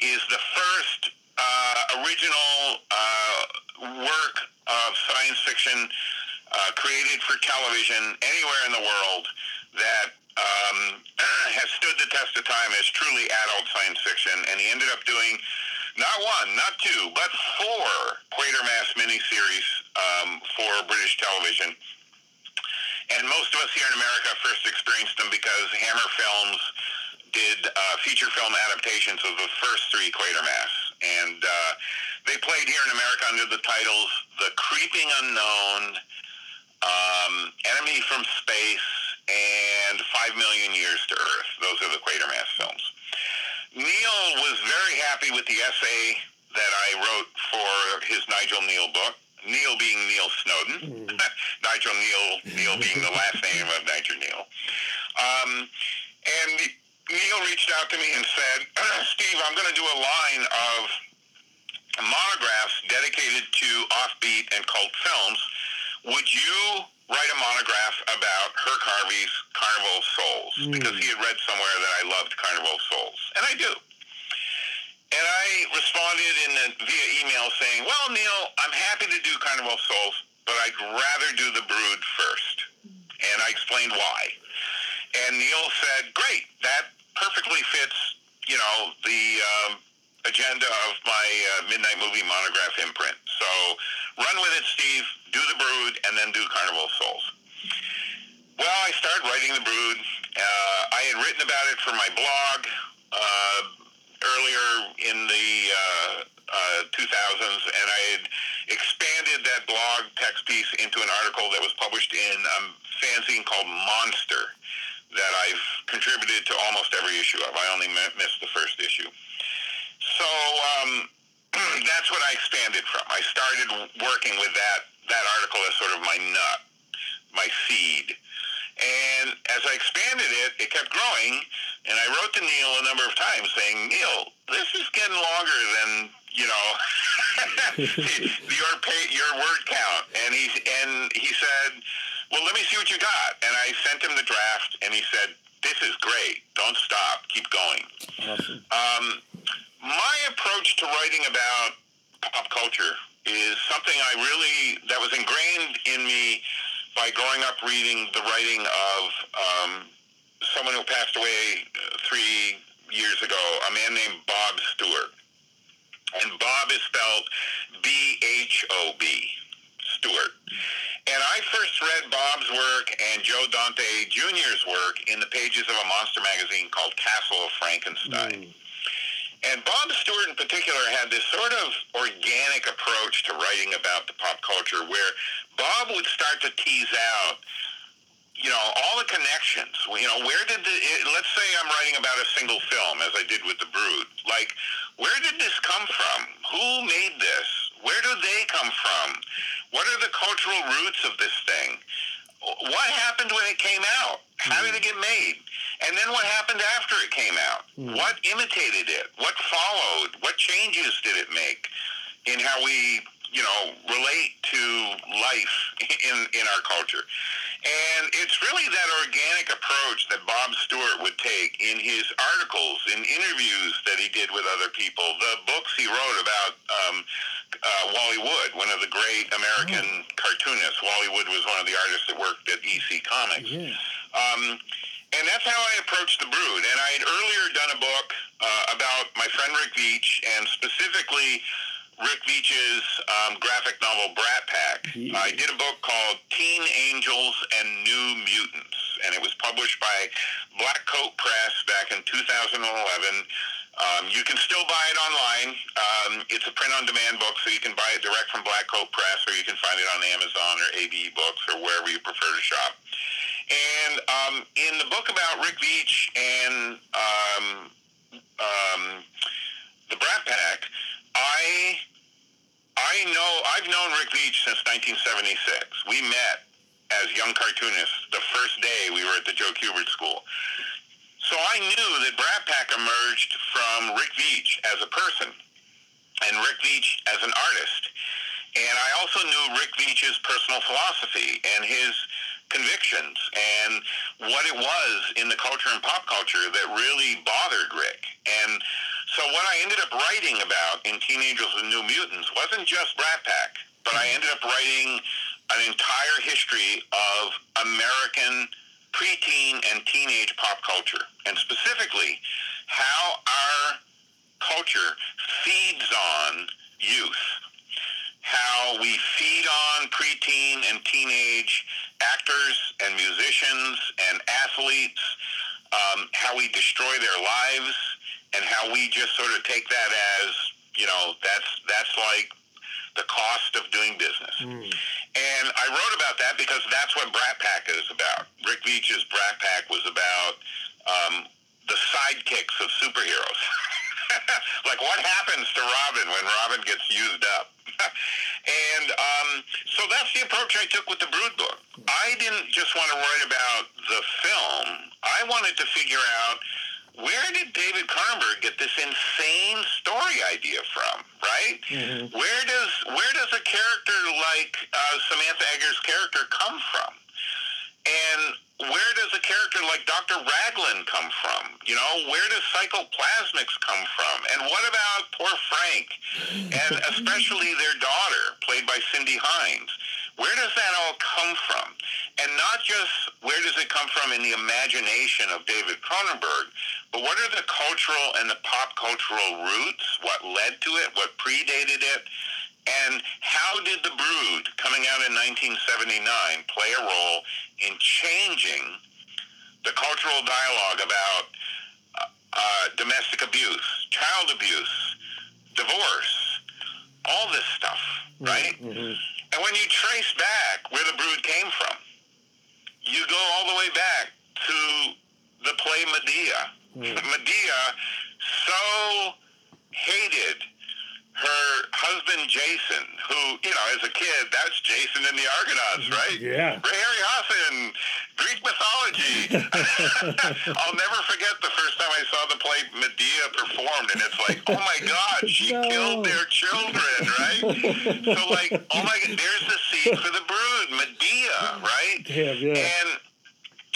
is the first uh, original uh, work of science fiction uh, created for television anywhere in the world that um, has stood the test of time as truly adult science fiction, and he ended up doing not one, not two, but four Quatermass miniseries um, for British television. And most of us here in America first experienced them because Hammer Films did uh, feature film adaptations of the first three Quatermass. And uh, they played here in America under the titles The Creeping Unknown, um, Enemy from Space, and Five Million Years to Earth. Those are the Quatermass films. Neil was very happy with the essay that I wrote for his Nigel Kneale book. Neil being Neil Snowden, Nigel Kneale, Neil being the last name of Nigel Kneale. Um, and Neil reached out to me and said, Steve, I'm going to do a line of monographs dedicated to offbeat and cult films. Would you write a monograph about Herk Harvey's Carnival of Souls? Because he had read somewhere that I loved Carnival of Souls. And I do. And I responded in the, via email saying, "Well, Neil, I'm happy to do Carnival of Souls, but I'd rather do The Brood first. And I explained why. And Neil said, "Great, that perfectly fits, you know, the um, agenda of my uh, Midnight Movie Monograph imprint. So run with it, Steve. Do The Brood, and then do Carnival of Souls." Well, I started writing The Brood. Uh, I had written about it for my blog. Uh, earlier in the uh, uh, 2000s, and I had expanded that blog text piece into an article that was published in a fanzine called Monster that I've contributed to almost every issue of. I only missed the first issue. So um, that's what I expanded from. I started working with that, that article as sort of my nut, my seed. And as I expanded it, it kept growing, and I wrote to Neil a number of times saying, Neil, this is getting longer than you know your pay, your word count. And he and he said, well, let me see what you got. And I sent him the draft, and he said, this is great. Don't stop. Keep going.
Awesome.
Um, my approach to writing about pop culture is something I really that was ingrained in me by growing up reading the writing of um, someone who passed away uh, three years ago, a man named Bhob Stewart. And Bhob is spelled B H O B, Stewart. And I first read Bhob's work and Joe Dante Jr.'s work in the pages of a monster magazine called Castle of Frankenstein. And Bhob Stewart in particular had this sort of organic approach to writing about the pop culture where Bhob would start to tease out, you know, all the connections. You know, where did the, let's say I'm writing about a single film as I did with The Brood. Like, where did this come from? Who made this? Where do they come from? What are the cultural roots of this thing? What happened when it came out? How did hmm. it get made? And then what happened after it came out? What imitated it? What followed? What changes did it make in how we, you know, relate to life in in our culture? And it's really that organic approach that Bhob Stewart would take in his articles, in interviews that he did with other people, the books he wrote about um, uh, Wally Wood, one of the great American cartoonists. Wally Wood was one of the artists that worked at EC Comics.
Yeah.
Um, and that's how I approached the brood. And I had earlier done a book uh, about my friend Rick Veitch, and specifically Rick Veitch's um, graphic novel Brat Pack. I did a book called Teen Angels and New Mutants, and it was published by Black Coat Press back in 2011. Um, you can still buy it online. Um, it's a print-on-demand book, so you can buy it direct from Black Coat Press, or you can find it on Amazon or ABE Books or wherever you prefer to shop. And um, in the book about Rick Veitch and um, um, the Brat Pack, I I know I've known Rick Veitch since 1976. We met as young cartoonists the first day we were at the Joe Kubert School. So I knew that Brat Pack emerged from Rick Veitch as a person and Rick Veitch as an artist. And I also knew Rick Veitch's personal philosophy and his convictions and what it was in the culture and pop culture that really bothered Rick. And so what I ended up writing about in Teen Angels and New Mutants wasn't just Brat Pack, but I ended up writing an entire history of American preteen and teenage pop culture, and specifically how our culture feeds on youth. How we feed on preteen and teenage actors and musicians and athletes, um, how we destroy their lives, and how we just sort of take that as, you know, that's that's like the cost of doing business. And I wrote about that because that's what Brat Pack is about. Rick Veitch's Brat Pack was about um, the sidekicks of superheroes. like what happens to Robin when Robin gets used up? and um, so that's the approach I took with the Brood book. I didn't just want to write about the film. I wanted to figure out where did David Cronenberg get this insane story idea from? Right? Where does where does a character like uh, Samantha Eggar's character come from? And where does a character like Dr. Raglan come from? You know, where does psychoplasmics come from? And what about poor Frank? And especially their daughter, played by Cindy Hinds. Where does that all come from? And not just where does it come from in the imagination of David Cronenberg, but what are the cultural and the pop cultural roots? What led to it? What predated it? And how did The Brood, coming out in 1979, play a role in changing the cultural dialogue about uh, uh, domestic abuse, child abuse, divorce, all this stuff, right? And when you trace back where The Brood came from, you go all the way back to the play Medea. Medea so hated her husband Jason, who, you know, as a kid, that's Jason in the Argonauts, right?
Yeah.
Ray Harryhausen, Greek mythology. I'll never forget the first time I saw the play Medea performed, and it's like, oh my God, she
No.
killed their children, right? so, like, oh my God, there's the seed for the brood, Medea, right?
Damn, yeah.
And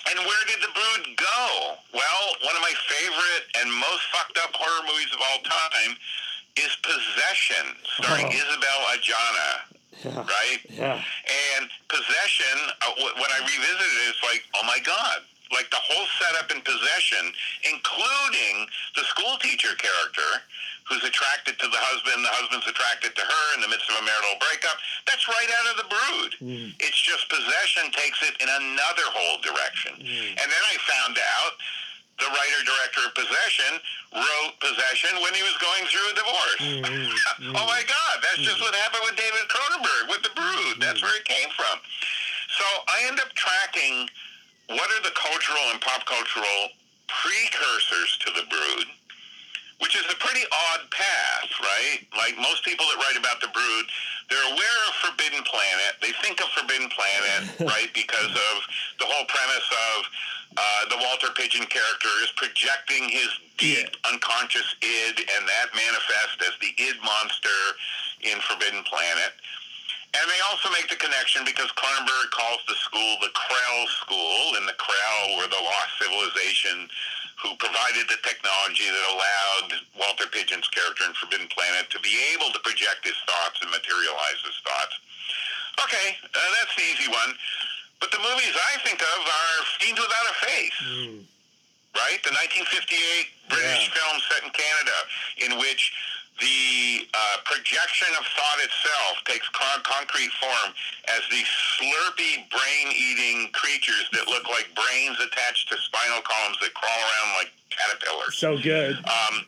and where did the brood go? Well, one of my favorite and most fucked up horror movies of all time is Possession, starring
Oh.
Uh-huh. Isabelle Adjani,
Yeah.
right?
Yeah.
And Possession, uh, when I revisited it, it's like, oh my God. Like the whole setup in Possession, including the school teacher character who's attracted to the husband, the husband's attracted to her in the midst of a marital breakup, that's right out of the brood. Mm. It's just Possession takes it in another whole direction. Mm. And then I found out the writer director of Possession wrote Possession when he was going through a divorce. Mm, mm, mm. oh my God, that's just what happened with David Cronenberg with The Brood. That's where it came from. So I end up tracking what are the cultural and pop cultural precursors to The Brood, which is a pretty odd path, right? Like most people that write about The Brood, they're aware of Forbidden Planet. They think of Forbidden Planet, right, because of the whole premise of uh, the Walter Pidgeon character is projecting his deep unconscious id, and that manifests as the id monster in Forbidden Planet. And they also make the connection because Cronenberg calls the school the Krell School, and the Krell were the lost civilization who provided the technology that allowed Walter Pidgeon's character in Forbidden Planet to be able to project his thoughts and materialize his thoughts. Okay, uh, that's the easy one. But the movies I think of are Fiends Without a Face right? The 1958 British
Yeah.
film set in Canada, in which the uh, projection of thought itself takes con- concrete form as these slurpy, brain-eating creatures that look like brains attached to spinal columns that crawl around like caterpillars.
So good.
Um,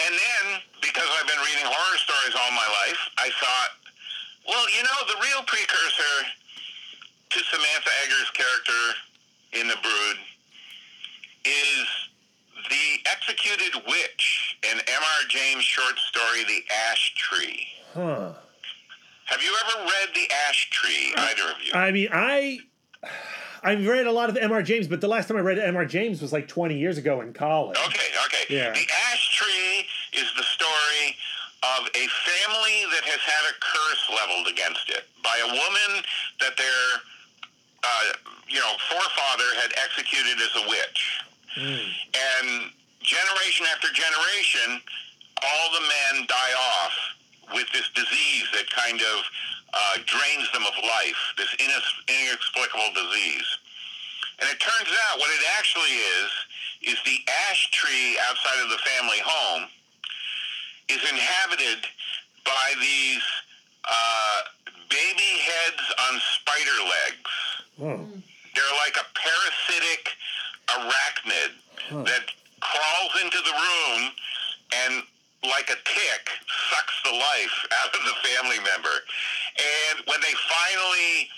and then, because I've been reading horror stories all my life, I thought, well, you know, the real precursor to Samantha Eggar's character in The Brood is the Executed Witch in M.R. James' short story, The Ash Tree.
Huh.
Have you ever read The Ash Tree, either of you?
I mean, I I've read a lot of M.R. James, but the last time I read M.R. James was like 20 years ago in college.
Okay, okay.
Yeah.
The ash tree is the story of a family that has had a curse leveled against it by a woman that their, uh, you know, forefather had executed as a witch. And generation after generation, all the men die off with this disease that kind of uh, drains them of life, this inexplicable disease. And it turns out what it actually is is the ash tree outside of the family home is inhabited by these uh, baby heads on spider legs.
Oh.
They're like a parasitic arachnid that crawls into the room and, like a tick, sucks the life out of the family member. And when they finally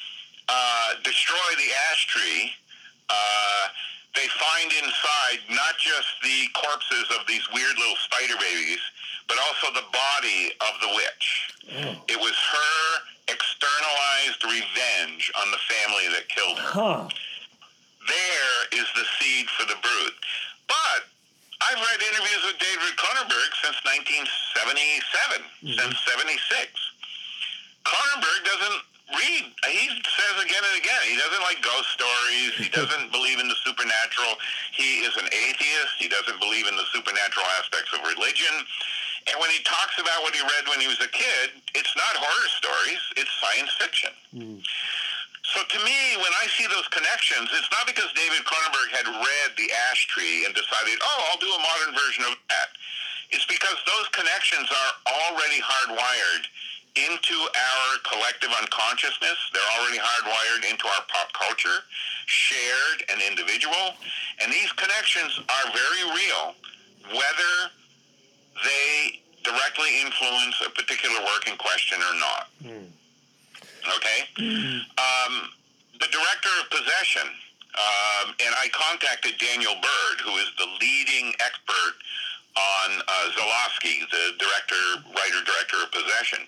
uh, destroy the ash tree, uh, they find inside not just the corpses of these weird little spider babies, but also the body of the witch. It was her externalized revenge on the family that killed her
Huh.
The seed for the brood. But I've read interviews with David Cronenberg since 1977, mm-hmm. since 76. Cronenberg doesn't read. He says again and again, he doesn't like ghost stories. He doesn't believe in the supernatural. He is an atheist. He doesn't believe in the supernatural aspects of religion. And when he talks about what he read when he was a kid, it's not horror stories, it's science fiction. Mm. So to me, when I see those connections, it's not because David Cronenberg had read The Ash Tree and decided, oh, I'll do a modern version of that. It's because those connections are already hardwired into our collective unconsciousness. They're already hardwired into our pop culture, shared and individual. And these connections are very real, whether they directly influence a particular work in question or not. Hmm. Okay? Um, the director of Possession, um, and I contacted Daniel Bird, who is the leading expert on uh, Zulawski, the director, writer, director of Possession.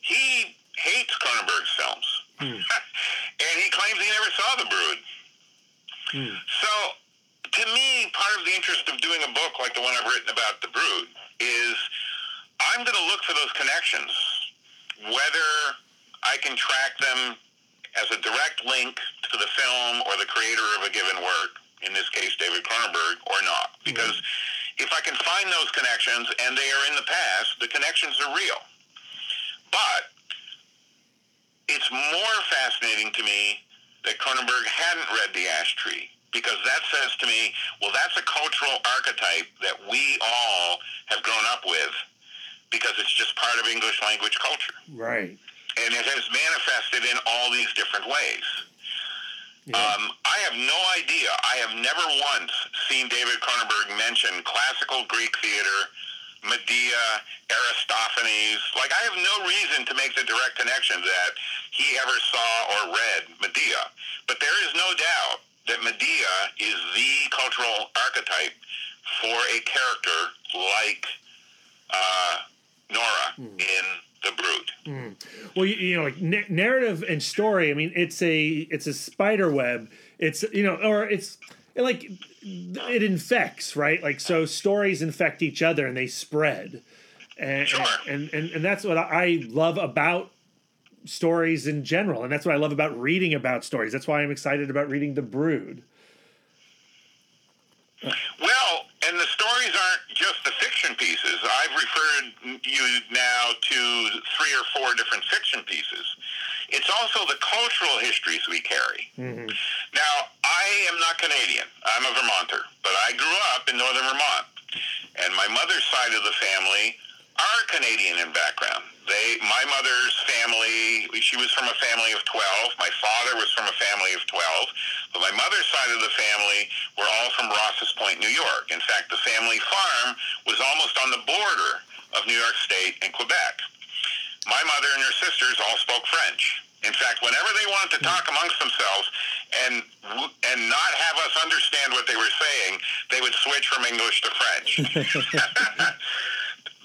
He hates Cronenberg's films, and he claims he never saw The Brood. So, to me, part of the interest of doing a book like the one I've written about The Brood is I'm going to look for those connections, whether I can track them as a direct link to the film or the creator of a given work, in this case, David Cronenberg, or not. Mm-hmm. Because if I can find those connections and they are in the past, the connections are real. But it's more fascinating to me that Cronenberg hadn't read The Ash Tree because that says to me, well, that's a cultural archetype that we all have grown up with because it's just part of English language culture.
Right.
And it has manifested in all these different ways. Um, I have no idea. I have never once seen David Cronenberg mention classical Greek theater, Medea, Aristophanes. Like, I have no reason to make the direct connection that he ever saw or read Medea. But there is no doubt that Medea is the cultural archetype for a character like uh, Nora in The Brood. Hmm.
Well, you, you know, like na- narrative and story. I mean, it's a it's a spider web. It's you know, or it's like it infects, right? Like so, stories infect each other and they spread, and
Sure.
and, and and that's what I love about stories in general, and that's what I love about reading about stories. That's why I'm excited about reading The Brood.
Well, and the stories aren't just the fiction pieces. I've referred you now to three or four different fiction pieces. It's also the cultural histories we carry. Mm-hmm. Now, I am not Canadian. I'm a Vermonter, but I grew up in northern Vermont. And my mother's side of the family are Canadian in background. They, my mother's family, she was from a family of 12. My father was from a family of 12. But my mother's side of the family were all from Rouses Point, New York. In fact, the family farm was almost on the border of New York State and Quebec. My mother and her sisters all spoke French. In fact, whenever they wanted to talk amongst themselves and and not have us understand what they were saying, they would switch from English to French.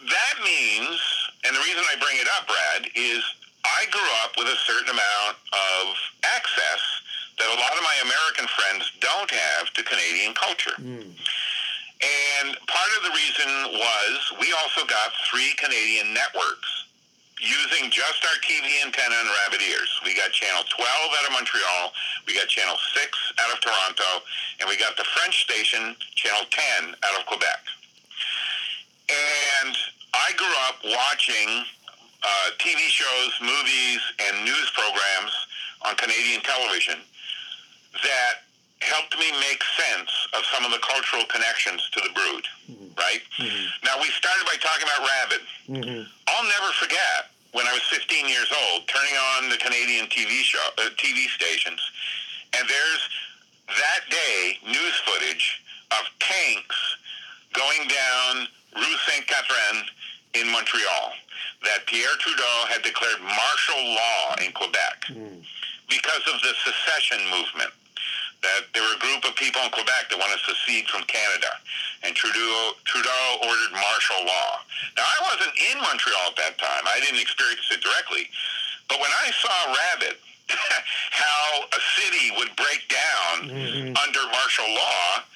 that means, and the reason I bring it up, Brad, is I grew up with a certain amount of access that a lot of my American friends don't have to Canadian culture. Hmm. And part of the reason was we also got three Canadian networks using just our TV antenna and rabbit ears. We got channel 12 out of Montreal, we got channel 6 out of Toronto, and we got the French station, channel 10 out of Quebec. And I grew up watching uh, TV shows, movies, and news programs on Canadian television that helped me make sense of some of the cultural connections to the Brood. Right now, we started by talking about Rabid. I'll never forget when I was 15 years old, turning on the Canadian TV show, uh, TV stations, and there's that day news footage of tanks going down Rue Saint Catherine in Montreal. That Pierre Trudeau had declared martial law in Quebec because of the secession movement. That there were a group of people in Quebec that want to secede from Canada, and Trudeau Trudeau ordered martial law. Now I wasn't in Montreal at that time; I didn't experience it directly. But when I saw Rabid, how a city would break down mm-hmm. under martial law,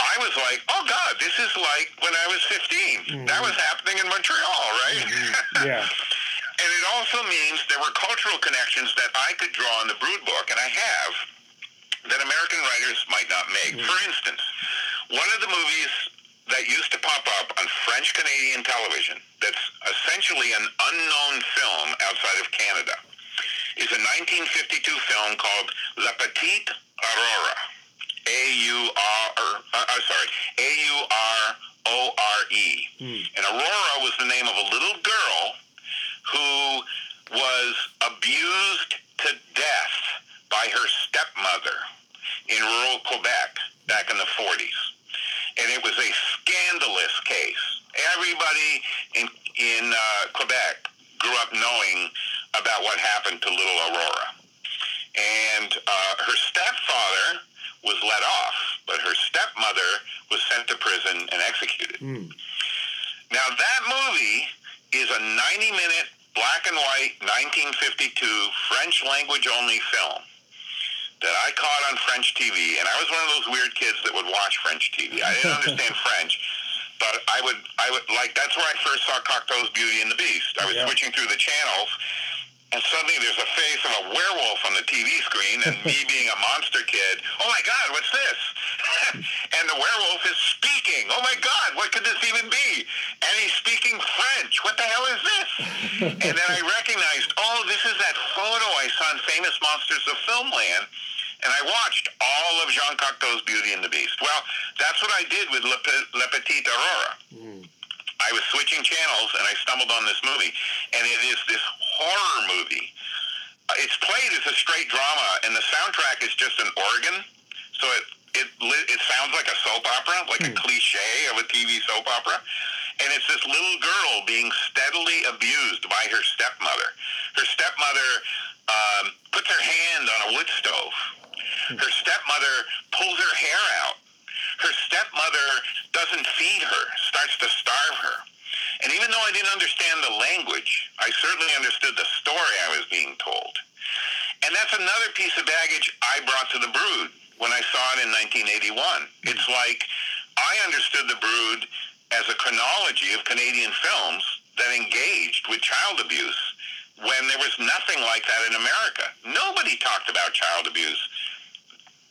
I was like, "Oh God, this is like when I was 15. Mm-hmm. That was happening in Montreal, right?" Mm-hmm.
Yeah.
And it also means there were cultural connections that I could draw in the Brood book, and I have, that American writers might not make. Mm-hmm. For instance, one of the movies that used to pop up on French Canadian television that's essentially an unknown film outside of Canada is a 1952 film called La Petite Aurora. A-U-R, uh, uh, sorry, A-U-R-O-R-E. And Aurora was the name of a little girl who was abused to death by her stepmother in rural Quebec back in the 40s. And it was a scandalous case. Everybody in, in uh, Quebec grew up knowing about what happened to little Aurora. And uh, her stepfather was let off, but her stepmother was sent to prison and executed. Hmm. Now, that movie is a 90 minute black and white 1952 French language only film that I caught on French TV. And I was one of those weird kids that would watch French TV. I didn't understand French. But I would, I would like. That's where I first saw Cocteau's Beauty and the Beast. I was
Yeah.
switching through the channels, and suddenly there's a face of a werewolf on the TV screen, and me being a monster kid, oh my God, what's this? and the werewolf is speaking. Oh my God, what could this even be? And he's speaking French. What the hell is this? and then I recognized, oh, this is that photo I saw in Famous Monsters of Filmland. And I watched all of Jean Cocteau's Beauty and the Beast. Well, that's what I did with Le, Pe- Le Petite Aurora. Hmm. I was switching channels and I stumbled on this movie, and it is this horror movie. Uh, It's played as a straight drama, and the soundtrack is just an organ, so it it it sounds like a soap opera, like a cliche of a TV soap opera. And it's this little girl being steadily abused by her stepmother. Her stepmother um, puts her hand on a wood stove. Her stepmother pulls her hair out her stepmother doesn't feed her, starts to starve her. And even though I didn't understand the language, I certainly understood the story I was being told. And that's another piece of baggage I brought to the Brood when I saw it in 1981. It's like I understood the Brood as a chronology of Canadian films that engaged with child abuse when there was nothing like that in America. Nobody talked about child abuse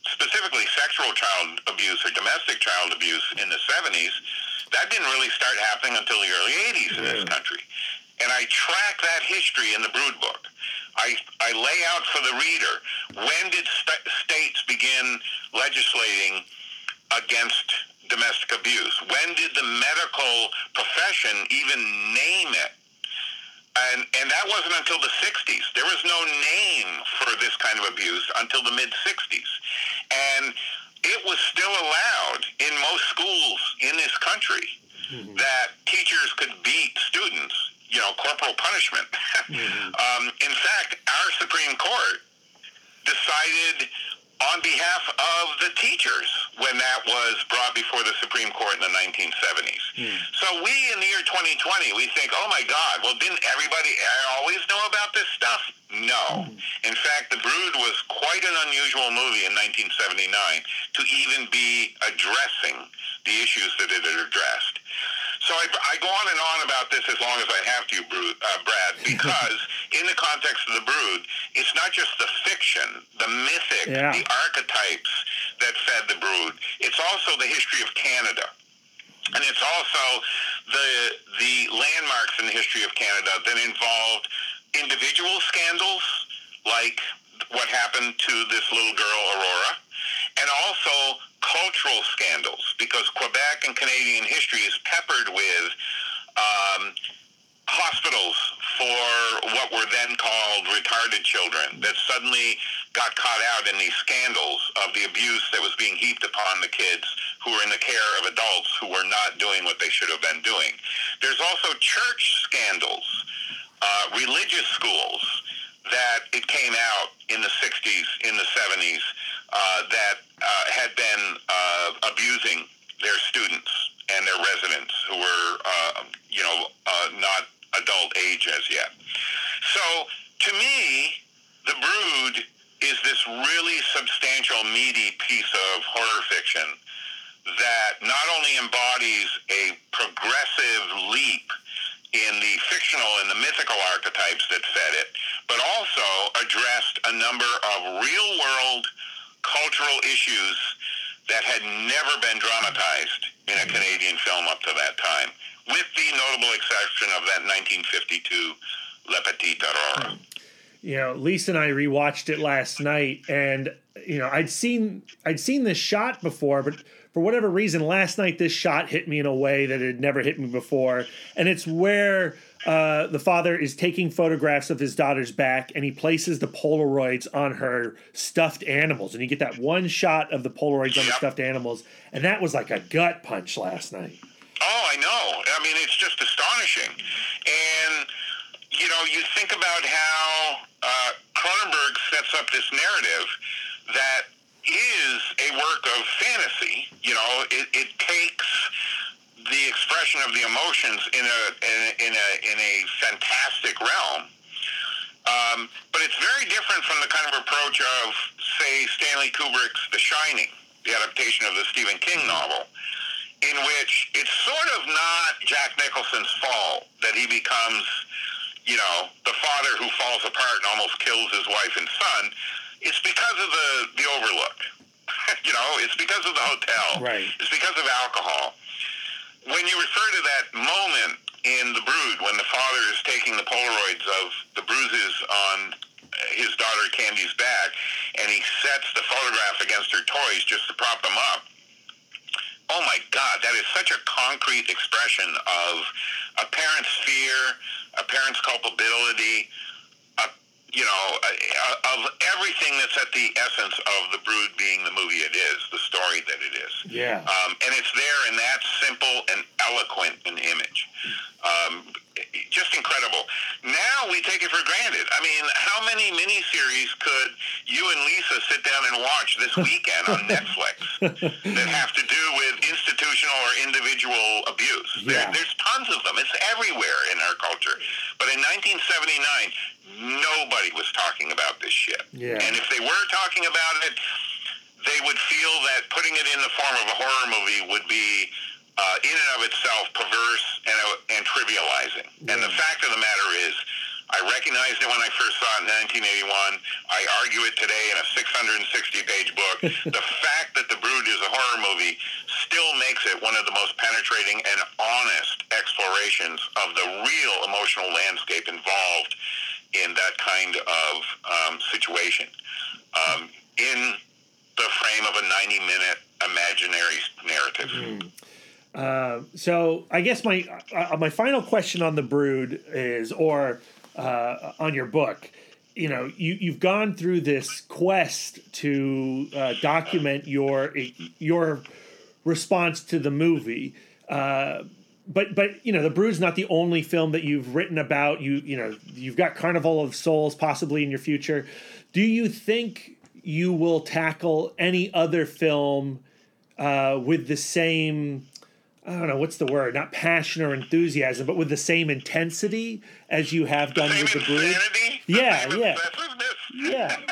specifically sexual child abuse or domestic child abuse in the 70s, that didn't really start happening until the early 80s in this country. And I track that history in the Brood book. I, I lay out for the reader when did st- states begin legislating against domestic abuse? When did the medical profession even name it? And, and that wasn't until the 60s. There was no name for this kind of abuse until the mid 60s. And it was still allowed in most schools in this country that teachers could beat students, you know, corporal punishment. um, in fact, our Supreme Court decided on behalf of the teachers when that was brought before the Supreme Court in the 1970s. So we in the year 2020, we think, oh my God, well, didn't everybody always know about this stuff? No. In fact, The Brood was quite an unusual movie in 1979 to even be addressing the issues that it had addressed. So I, I go on and on about this as long as I have to, uh, Brad, because in the context of the Brood, it's not just the fiction, the mythic,
Yeah.
the archetypes that fed the Brood. It's also the history of Canada. And it's also the the landmarks in the history of Canada that involved individual scandals, like what happened to this little girl Aurora, and also cultural scandals because Quebec and Canadian history is peppered with um, hospitals for what were then called retarded children that suddenly got caught out in these scandals of the abuse that was being heaped upon the kids who were in the care of adults who were not doing what they should have been doing. There's also church scandals, uh, religious schools that it came out in the 60s, in the 70s, uh, that uh, had been uh, abusing their students and their residents who were, uh, you know, uh, not adult age as yet. So to me, The Brood is this really substantial, meaty piece of horror fiction that not only embodies a progressive leap in the fictional and the mythical archetypes that fed it, but also addressed a number of real world cultural issues that had never been dramatized in a mm-hmm. Canadian film up to that time, with the notable exception of that 1952 La Petite Aurore.
you know, Lisa and I rewatched it last night, and you know, I'd seen I'd seen this shot before, but for whatever reason, last night this shot hit me in a way that it had never hit me before, and it's where uh, the father is taking photographs of his daughter's back, and he places the Polaroids on her stuffed animals, and you get that one shot of the Polaroids on the stuffed animals, and that was like a gut punch last night.
Oh, I know. I mean, it's just astonishing. And, you know, you think about how uh, Cronenberg sets up this narrative that is a work of fantasy. You know, it, it takes the expression of the emotions in a in, a- in a in a fantastic realm. Um, but it's very different from the kind of approach of, say, Stanley Kubrick's The Shining, the adaptation of the Stephen King novel, in which it's of not Jack Nicholson's fault that he becomes, you know, the father who falls apart and almost kills his wife and son. It's because of the the Overlook. you know, it's because of the hotel.
Right.
It's because of alcohol when you refer to that moment in the brood when the father is taking the polaroids of the bruises on his daughter Candy's back and he sets the photograph against her toys just to prop them up oh my god that is such a concrete expression of a parent's fear a parent's culpability you know of everything that's at the essence of the brood being the movie it is the story that it is
Yeah.
um, and it's there in that simple and eloquent an image. Um, just incredible. Now we take it for granted. I mean, how many miniseries could you and Lisa sit down and watch this weekend on Netflix that have to do with institutional or individual abuse?
Yeah.
There, there's tons of them. It's everywhere in our culture. But in 1979, nobody was talking about this shit.
Yeah.
And if they were talking about it, they would feel that putting it in the form of a horror movie would be, uh, in and of itself, perverse and, uh, and trivializing. And the fact of the matter is, I recognized it when I first saw it in 1981. I argue it today in a 660-page book. the fact that The Brood is a horror movie still makes it one of the most penetrating and honest explorations of the real emotional landscape involved in that kind of um, situation. Um, in the frame of a 90 minute imaginary narrative.
So I guess my uh, my final question on the Brood is, or uh, on your book, you know, you you've gone through this quest to uh, document your your response to the movie. But but you know the Brood's not the only film that you've written about. You you know you've got Carnival of Souls possibly in your future. Do you think you will tackle any other film uh, with the same I don't know what's the word, not passion or enthusiasm, but with the same intensity as you have done with the Brood?
the
Yeah, yeah. Yeah.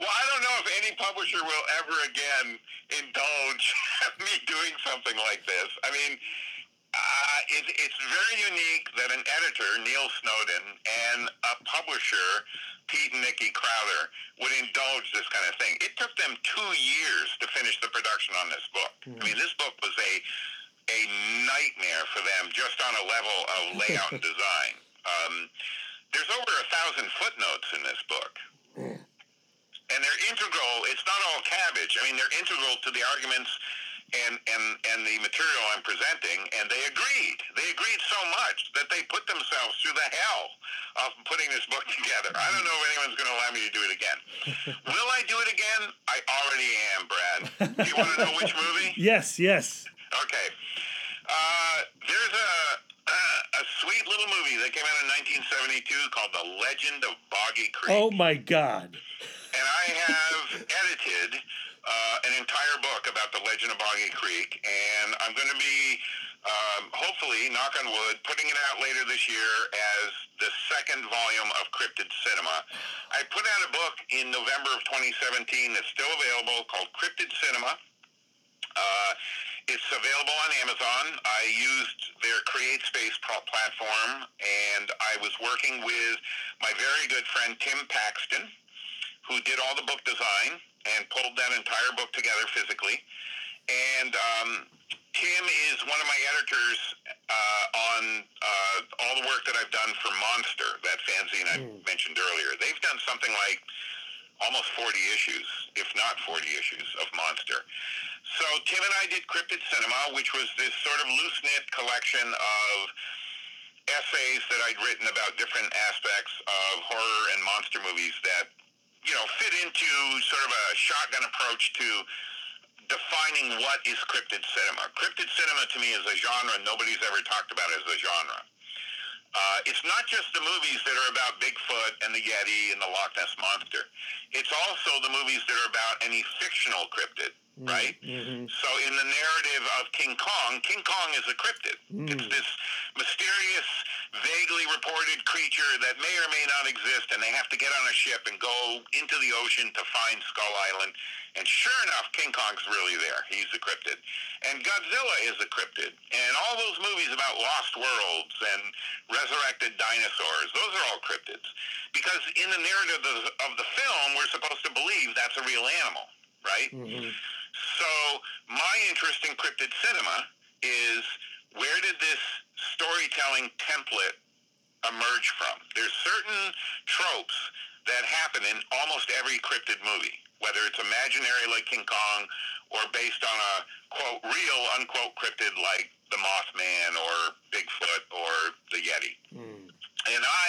well, I don't know if any publisher will ever again indulge me doing something like this. I mean, uh, it, it's very unique that an editor, Neal Snowden, and a publisher, Pete and Nicky Crowther, would indulge this kind of thing. It took them two years to finish the production on this book. I mean, this book was a a nightmare for them just on a level of layout and design. Um, there's over a thousand footnotes in this book. And there integral. It's not all cabbage. I mean, they're integral to the arguments and, and, and the material I'm presenting, and they agreed. They agreed so much that they put themselves through the hell of putting this book together. I don't know if anyone's going to allow me to do it again. Will I do it again? I already am, Brad. Do you want to know which movie?
Yes, yes.
Okay. Uh, there's a, a sweet little movie that came out in 1972 called The Legend of Boggy Creek.
Oh my God.
And I have edited uh, an entire book about the legend of Boggy Creek, and I'm going to be, um, hopefully, knock on wood, putting it out later this year as the second volume of Cryptid Cinema. I put out a book in November of 2017 that's still available called Cryptid Cinema. Uh, it's available on Amazon. I used their CreateSpace platform, and I was working with my very good friend Tim Paxton, who did all the book design and pulled that entire book together physically. And um, Tim is one of my editors uh, on uh, all the work that I've done for Monster, that fanzine I mentioned earlier. They've done something like almost 40 issues, if not 40 issues of Monster. So Tim and I did Cryptid Cinema, which was this sort of loose-knit collection of essays that I'd written about different aspects of horror and monster movies that, you know, fit into sort of a shotgun approach to defining what is cryptid cinema. Cryptid cinema to me is a genre nobody's ever talked about as a genre. Uh, it's not just the movies that are about Bigfoot and the Yeti and the Loch Ness Monster. It's also the movies that are about any fictional cryptid, right? Mm-hmm. Mm-hmm. So in the narrative of King Kong, King Kong is a cryptid. Mm. It's this mysterious, vaguely reported creature that may or may not exist, and they have to get on a ship and go into the ocean to find Skull Island. And sure enough, King Kong's really there. He's a cryptid. And Godzilla is a cryptid. And all those movies about lost worlds and resurrected dinosaurs, those are all cryptids. Because in the narrative of, of the film, we're supposed to believe that's a real animal, right? Mm-hmm. So my interest in cryptid cinema is where did this storytelling template emerge from? There's certain tropes that happen in almost every cryptid movie, whether it's imaginary like King Kong or based on a quote real unquote cryptid like the Mothman or Bigfoot or the Yeti. Hmm. And I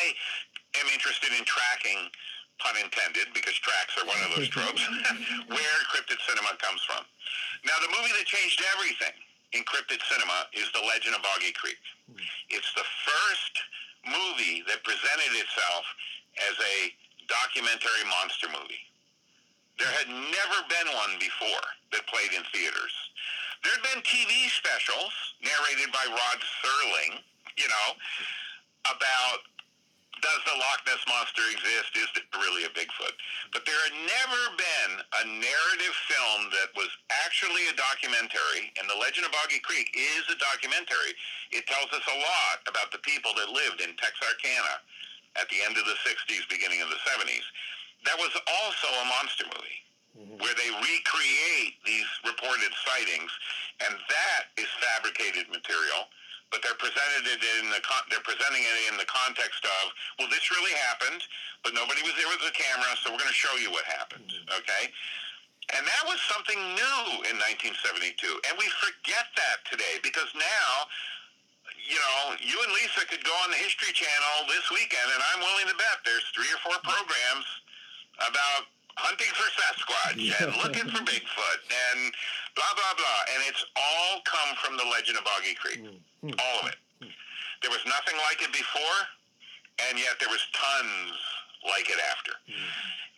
am interested in tracking, pun intended, because tracks are one of those tropes, where encrypted cinema comes from. Now, the movie that changed everything in cryptid cinema is The Legend of Boggy Creek. It's the first movie that presented itself as a documentary monster movie. There had never been one before that played in theaters. There had been TV specials narrated by Rod Serling, you know, about does the Loch Ness Monster exist? Is it really a Bigfoot? But there had never been a narrative film that was actually a documentary, and The Legend of Boggy Creek is a documentary. It tells us a lot about the people that lived in Texarkana at the end of the 60s, beginning of the 70s. That was also a monster movie mm-hmm. where they recreate these reported sightings, and that is fabricated material. But they're presented it in the con- they're presenting it in the context of well, this really happened, but nobody was there with the camera, so we're going to show you what happened. Mm-hmm. Okay, and that was something new in 1972, and we forget that today because now you know, you and Lisa could go on the History Channel this weekend, and I'm willing to bet there's three or four programs about hunting for Sasquatch and looking for Bigfoot and blah blah blah, and it's all come from the legend of Boggy Creek, mm, all of mm, it. Mm. There was nothing like it before, and yet there was tons like it after.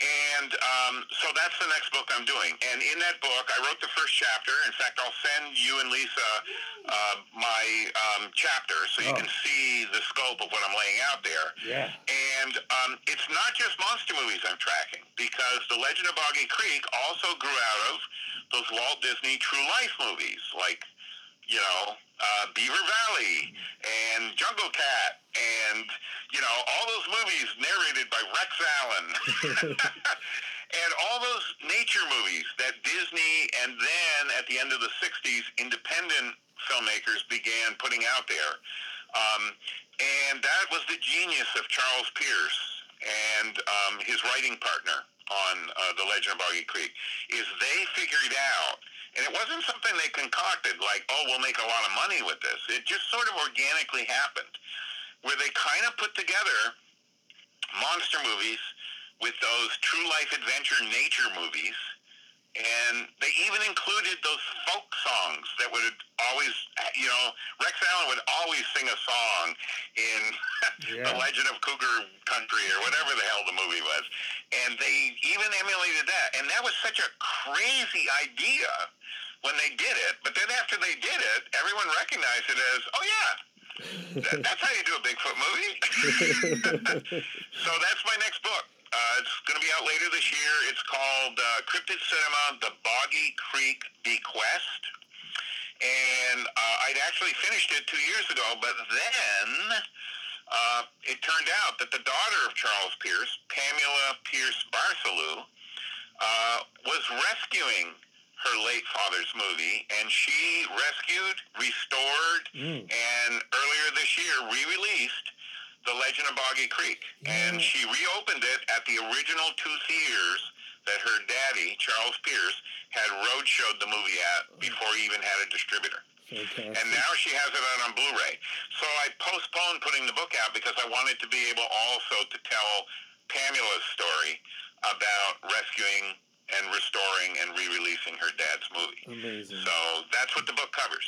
And um, so that's the next book I'm doing. And in that book, I wrote the first chapter. In fact, I'll send you and Lisa uh, my um, chapter so you can see the scope of what I'm laying out there.
Yeah.
And um, it's not just monster movies I'm tracking because The Legend of Boggy Creek also grew out of those Walt Disney True Life movies like, you know, uh, Beaver Valley and Jungle Cat and, you know, all those movies narrated by Rex Allen. and all those nature movies that Disney and then at the end of the 60s, independent filmmakers began putting out there. Um, and that was the genius of Charles Pierce and um, his writing partner on uh, The Legend of Boggy Creek is they figured out, and it wasn't something they concocted like, oh, we'll make a lot of money with this. It just sort of organically happened, where they kind of put together monster movies with those true life adventure nature movies. And they even included those folk songs that would always, you know, Rex Allen would always sing a song in The Legend of Cougar Country or whatever the hell the movie was. And they even emulated that. And that was such a crazy idea when they did it. But then after they did it, everyone recognized it as, oh, yeah, that- that's how you do a Bigfoot movie. so that's my next book. Uh, it's going to be out later this year. It's called uh, Cryptid Cinema: The Boggy Creek Bequest. And uh, I'd actually finished it two years ago, but then uh, it turned out that the daughter of Charles Pierce, Pamela Pierce Barsalou, uh, was rescuing her late father's movie, and she rescued, restored, and earlier this year re-released The Legend of Boggy Creek, and she reopened it at the original two theaters that her daddy, Charles Pierce, had roadshowed the movie at before he even had a distributor. And now she has it out on Blu-ray. So I postponed putting the book out because I wanted to be able also to tell Pamela's story about rescuing and restoring and re-releasing her dad's movie.
Amazing.
So that's what the book covers.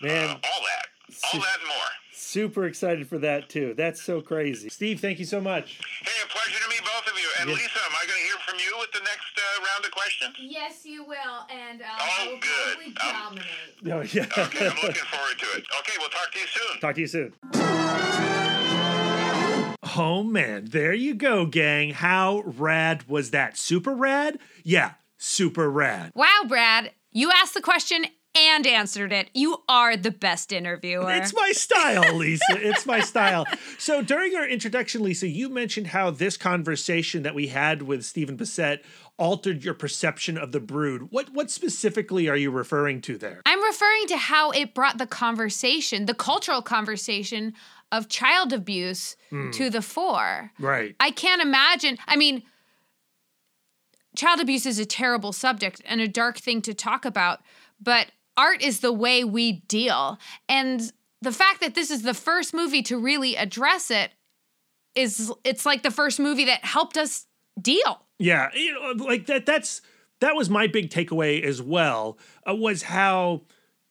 Man,
Uh, all that. All that and more.
Super excited for that too. That's so crazy.
Steve, thank you so much.
Hey, a pleasure to meet both of you. And
Yes.
Lisa, am I going to hear from you with the next uh, round of questions?
Yes, you will, and um,
Oh,
I will
good.
probably
Um,
dominate.
No, yeah.
Okay, I'm looking forward to it. Okay, we'll talk to you soon.
Talk to you soon. Oh man, there you go, gang. How rad was that? Super rad? Yeah, super rad.
Wow, Brad, you asked the question and answered it. You are the best interviewer.
It's my style, Lisa. It's my style. So during our introduction, Lisa, you mentioned how this conversation that we had with Stephen Bissette altered your perception of the brood. What what specifically are you referring to there?
I'm referring to how it brought the conversation, the cultural conversation of child abuse hmm. to the fore.
Right.
I can't imagine. I mean, child abuse is a terrible subject and a dark thing to talk about, but art is the way we deal. And the fact that this is the first movie to really address it is it's like the first movie that helped us deal.
Yeah, you know, like that. That's that was my big takeaway as well. Uh, was how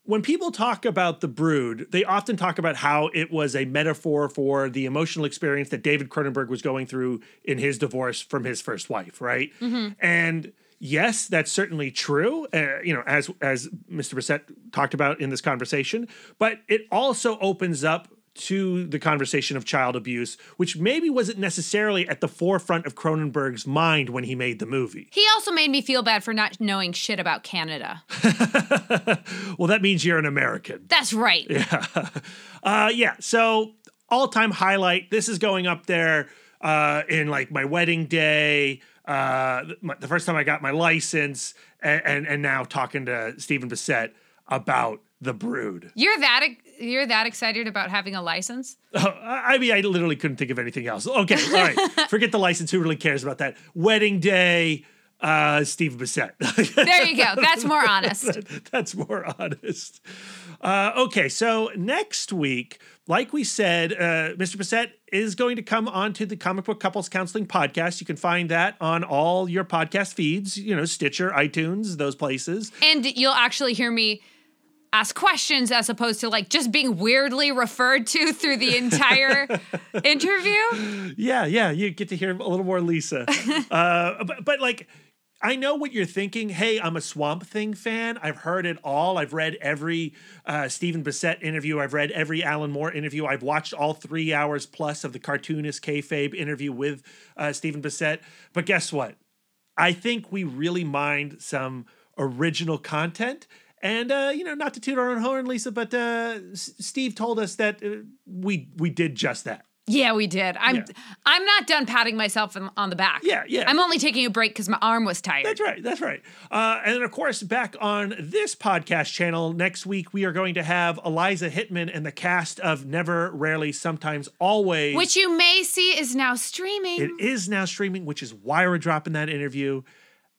when people talk about the brood, they often talk about how it was a metaphor for the emotional experience that David Cronenberg was going through in his divorce from his first wife, right? And yes, that's certainly true. Uh, you know, as as Mr. Bissette talked about in this conversation, but it also opens up to the conversation of child abuse, which maybe wasn't necessarily at the forefront of Cronenberg's mind when he made the movie.
He also made me feel bad for not knowing shit about Canada.
well, that means you're an American.
That's right.
Uh, yeah. So all time highlight. This is going up there uh, in like my wedding day. Uh, the first time I got my license, and, and and now talking to Stephen Bissette about the Brood.
You're that you're that excited about having a license?
I I mean, I literally couldn't think of anything else. Okay, all right. Forget the license. Who really cares about that? Wedding day. Uh, Steve Bissette.
There you go. That's more honest.
That's more honest. Uh, okay, so next week, like we said, uh, Mr. Bissette is going to come onto the Comic Book Couples Counseling podcast. You can find that on all your podcast feeds, you know, Stitcher, iTunes, those places.
And you'll actually hear me ask questions as opposed to like just being weirdly referred to through the entire interview.
Yeah, yeah, you get to hear a little more Lisa. uh, but, but like, I know what you're thinking. Hey, I'm a Swamp Thing fan. I've heard it all. I've read every uh, Stephen Bissette interview. I've read every Alan Moore interview. I've watched all three hours plus of the cartoonist kayfabe interview with uh, Stephen Bissette. But guess what? I think we really mined some original content. And uh, you know, not to toot our own horn, Lisa, but uh, S- Steve told us that uh, we we did just that.
Yeah, we did. I'm
Yeah.
I'm not done patting myself on, the back.
Yeah, yeah.
I'm only taking a break because my arm was tired.
That's right. That's right. Uh, and then, of course, back on this podcast channel next week, we are going to have Eliza Hittman and the cast of Never, Rarely, Sometimes, Always.
Which you may see is now streaming.
it is now streaming, which is why we're dropping that interview.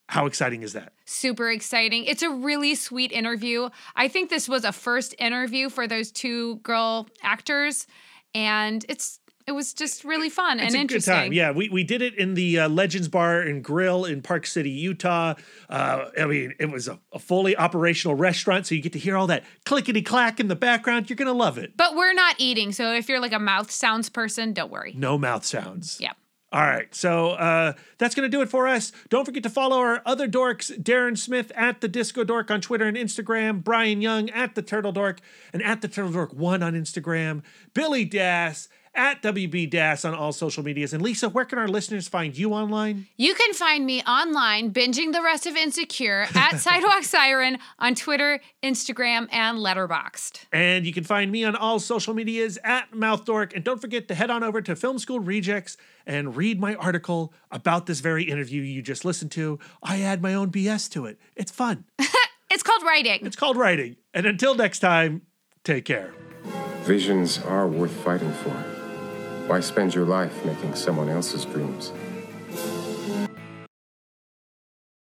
How exciting is that?
Super exciting. It's a really sweet interview. I think this was a first interview for those two girl actors, and it's it was just really fun and
a
interesting.
good time. Yeah, we, we did it in the uh, Legends Bar and Grill in Park City, Utah. Uh, I mean, it was a, a fully operational restaurant, so you get to hear all that clickety clack in the background. You're gonna love it.
But we're not eating, so if you're like a mouth sounds person, don't worry.
No mouth sounds.
Yeah.
All right, so uh, that's going to do it for us. Don't forget to follow our other dorks Darren Smith at the Disco Dork on Twitter and Instagram, Brian Young at the Turtle Dork, and at the Turtle Dork 1 on Instagram, Billy Das at WB Das on all social medias. And Lisa, where can our listeners find you online?
You can find me online binging the rest of Insecure at Sidewalk Siren on Twitter, Instagram, and Letterboxd.
And you can find me on all social medias at Mouth Dork. And don't forget to head on over to Film School Rejects and read my article about this very interview you just listened to. I add my own BS to it. It's fun.
It's called writing.
It's called writing. And until next time, take care.
Visions are worth fighting for. Why spend your life making someone else's dreams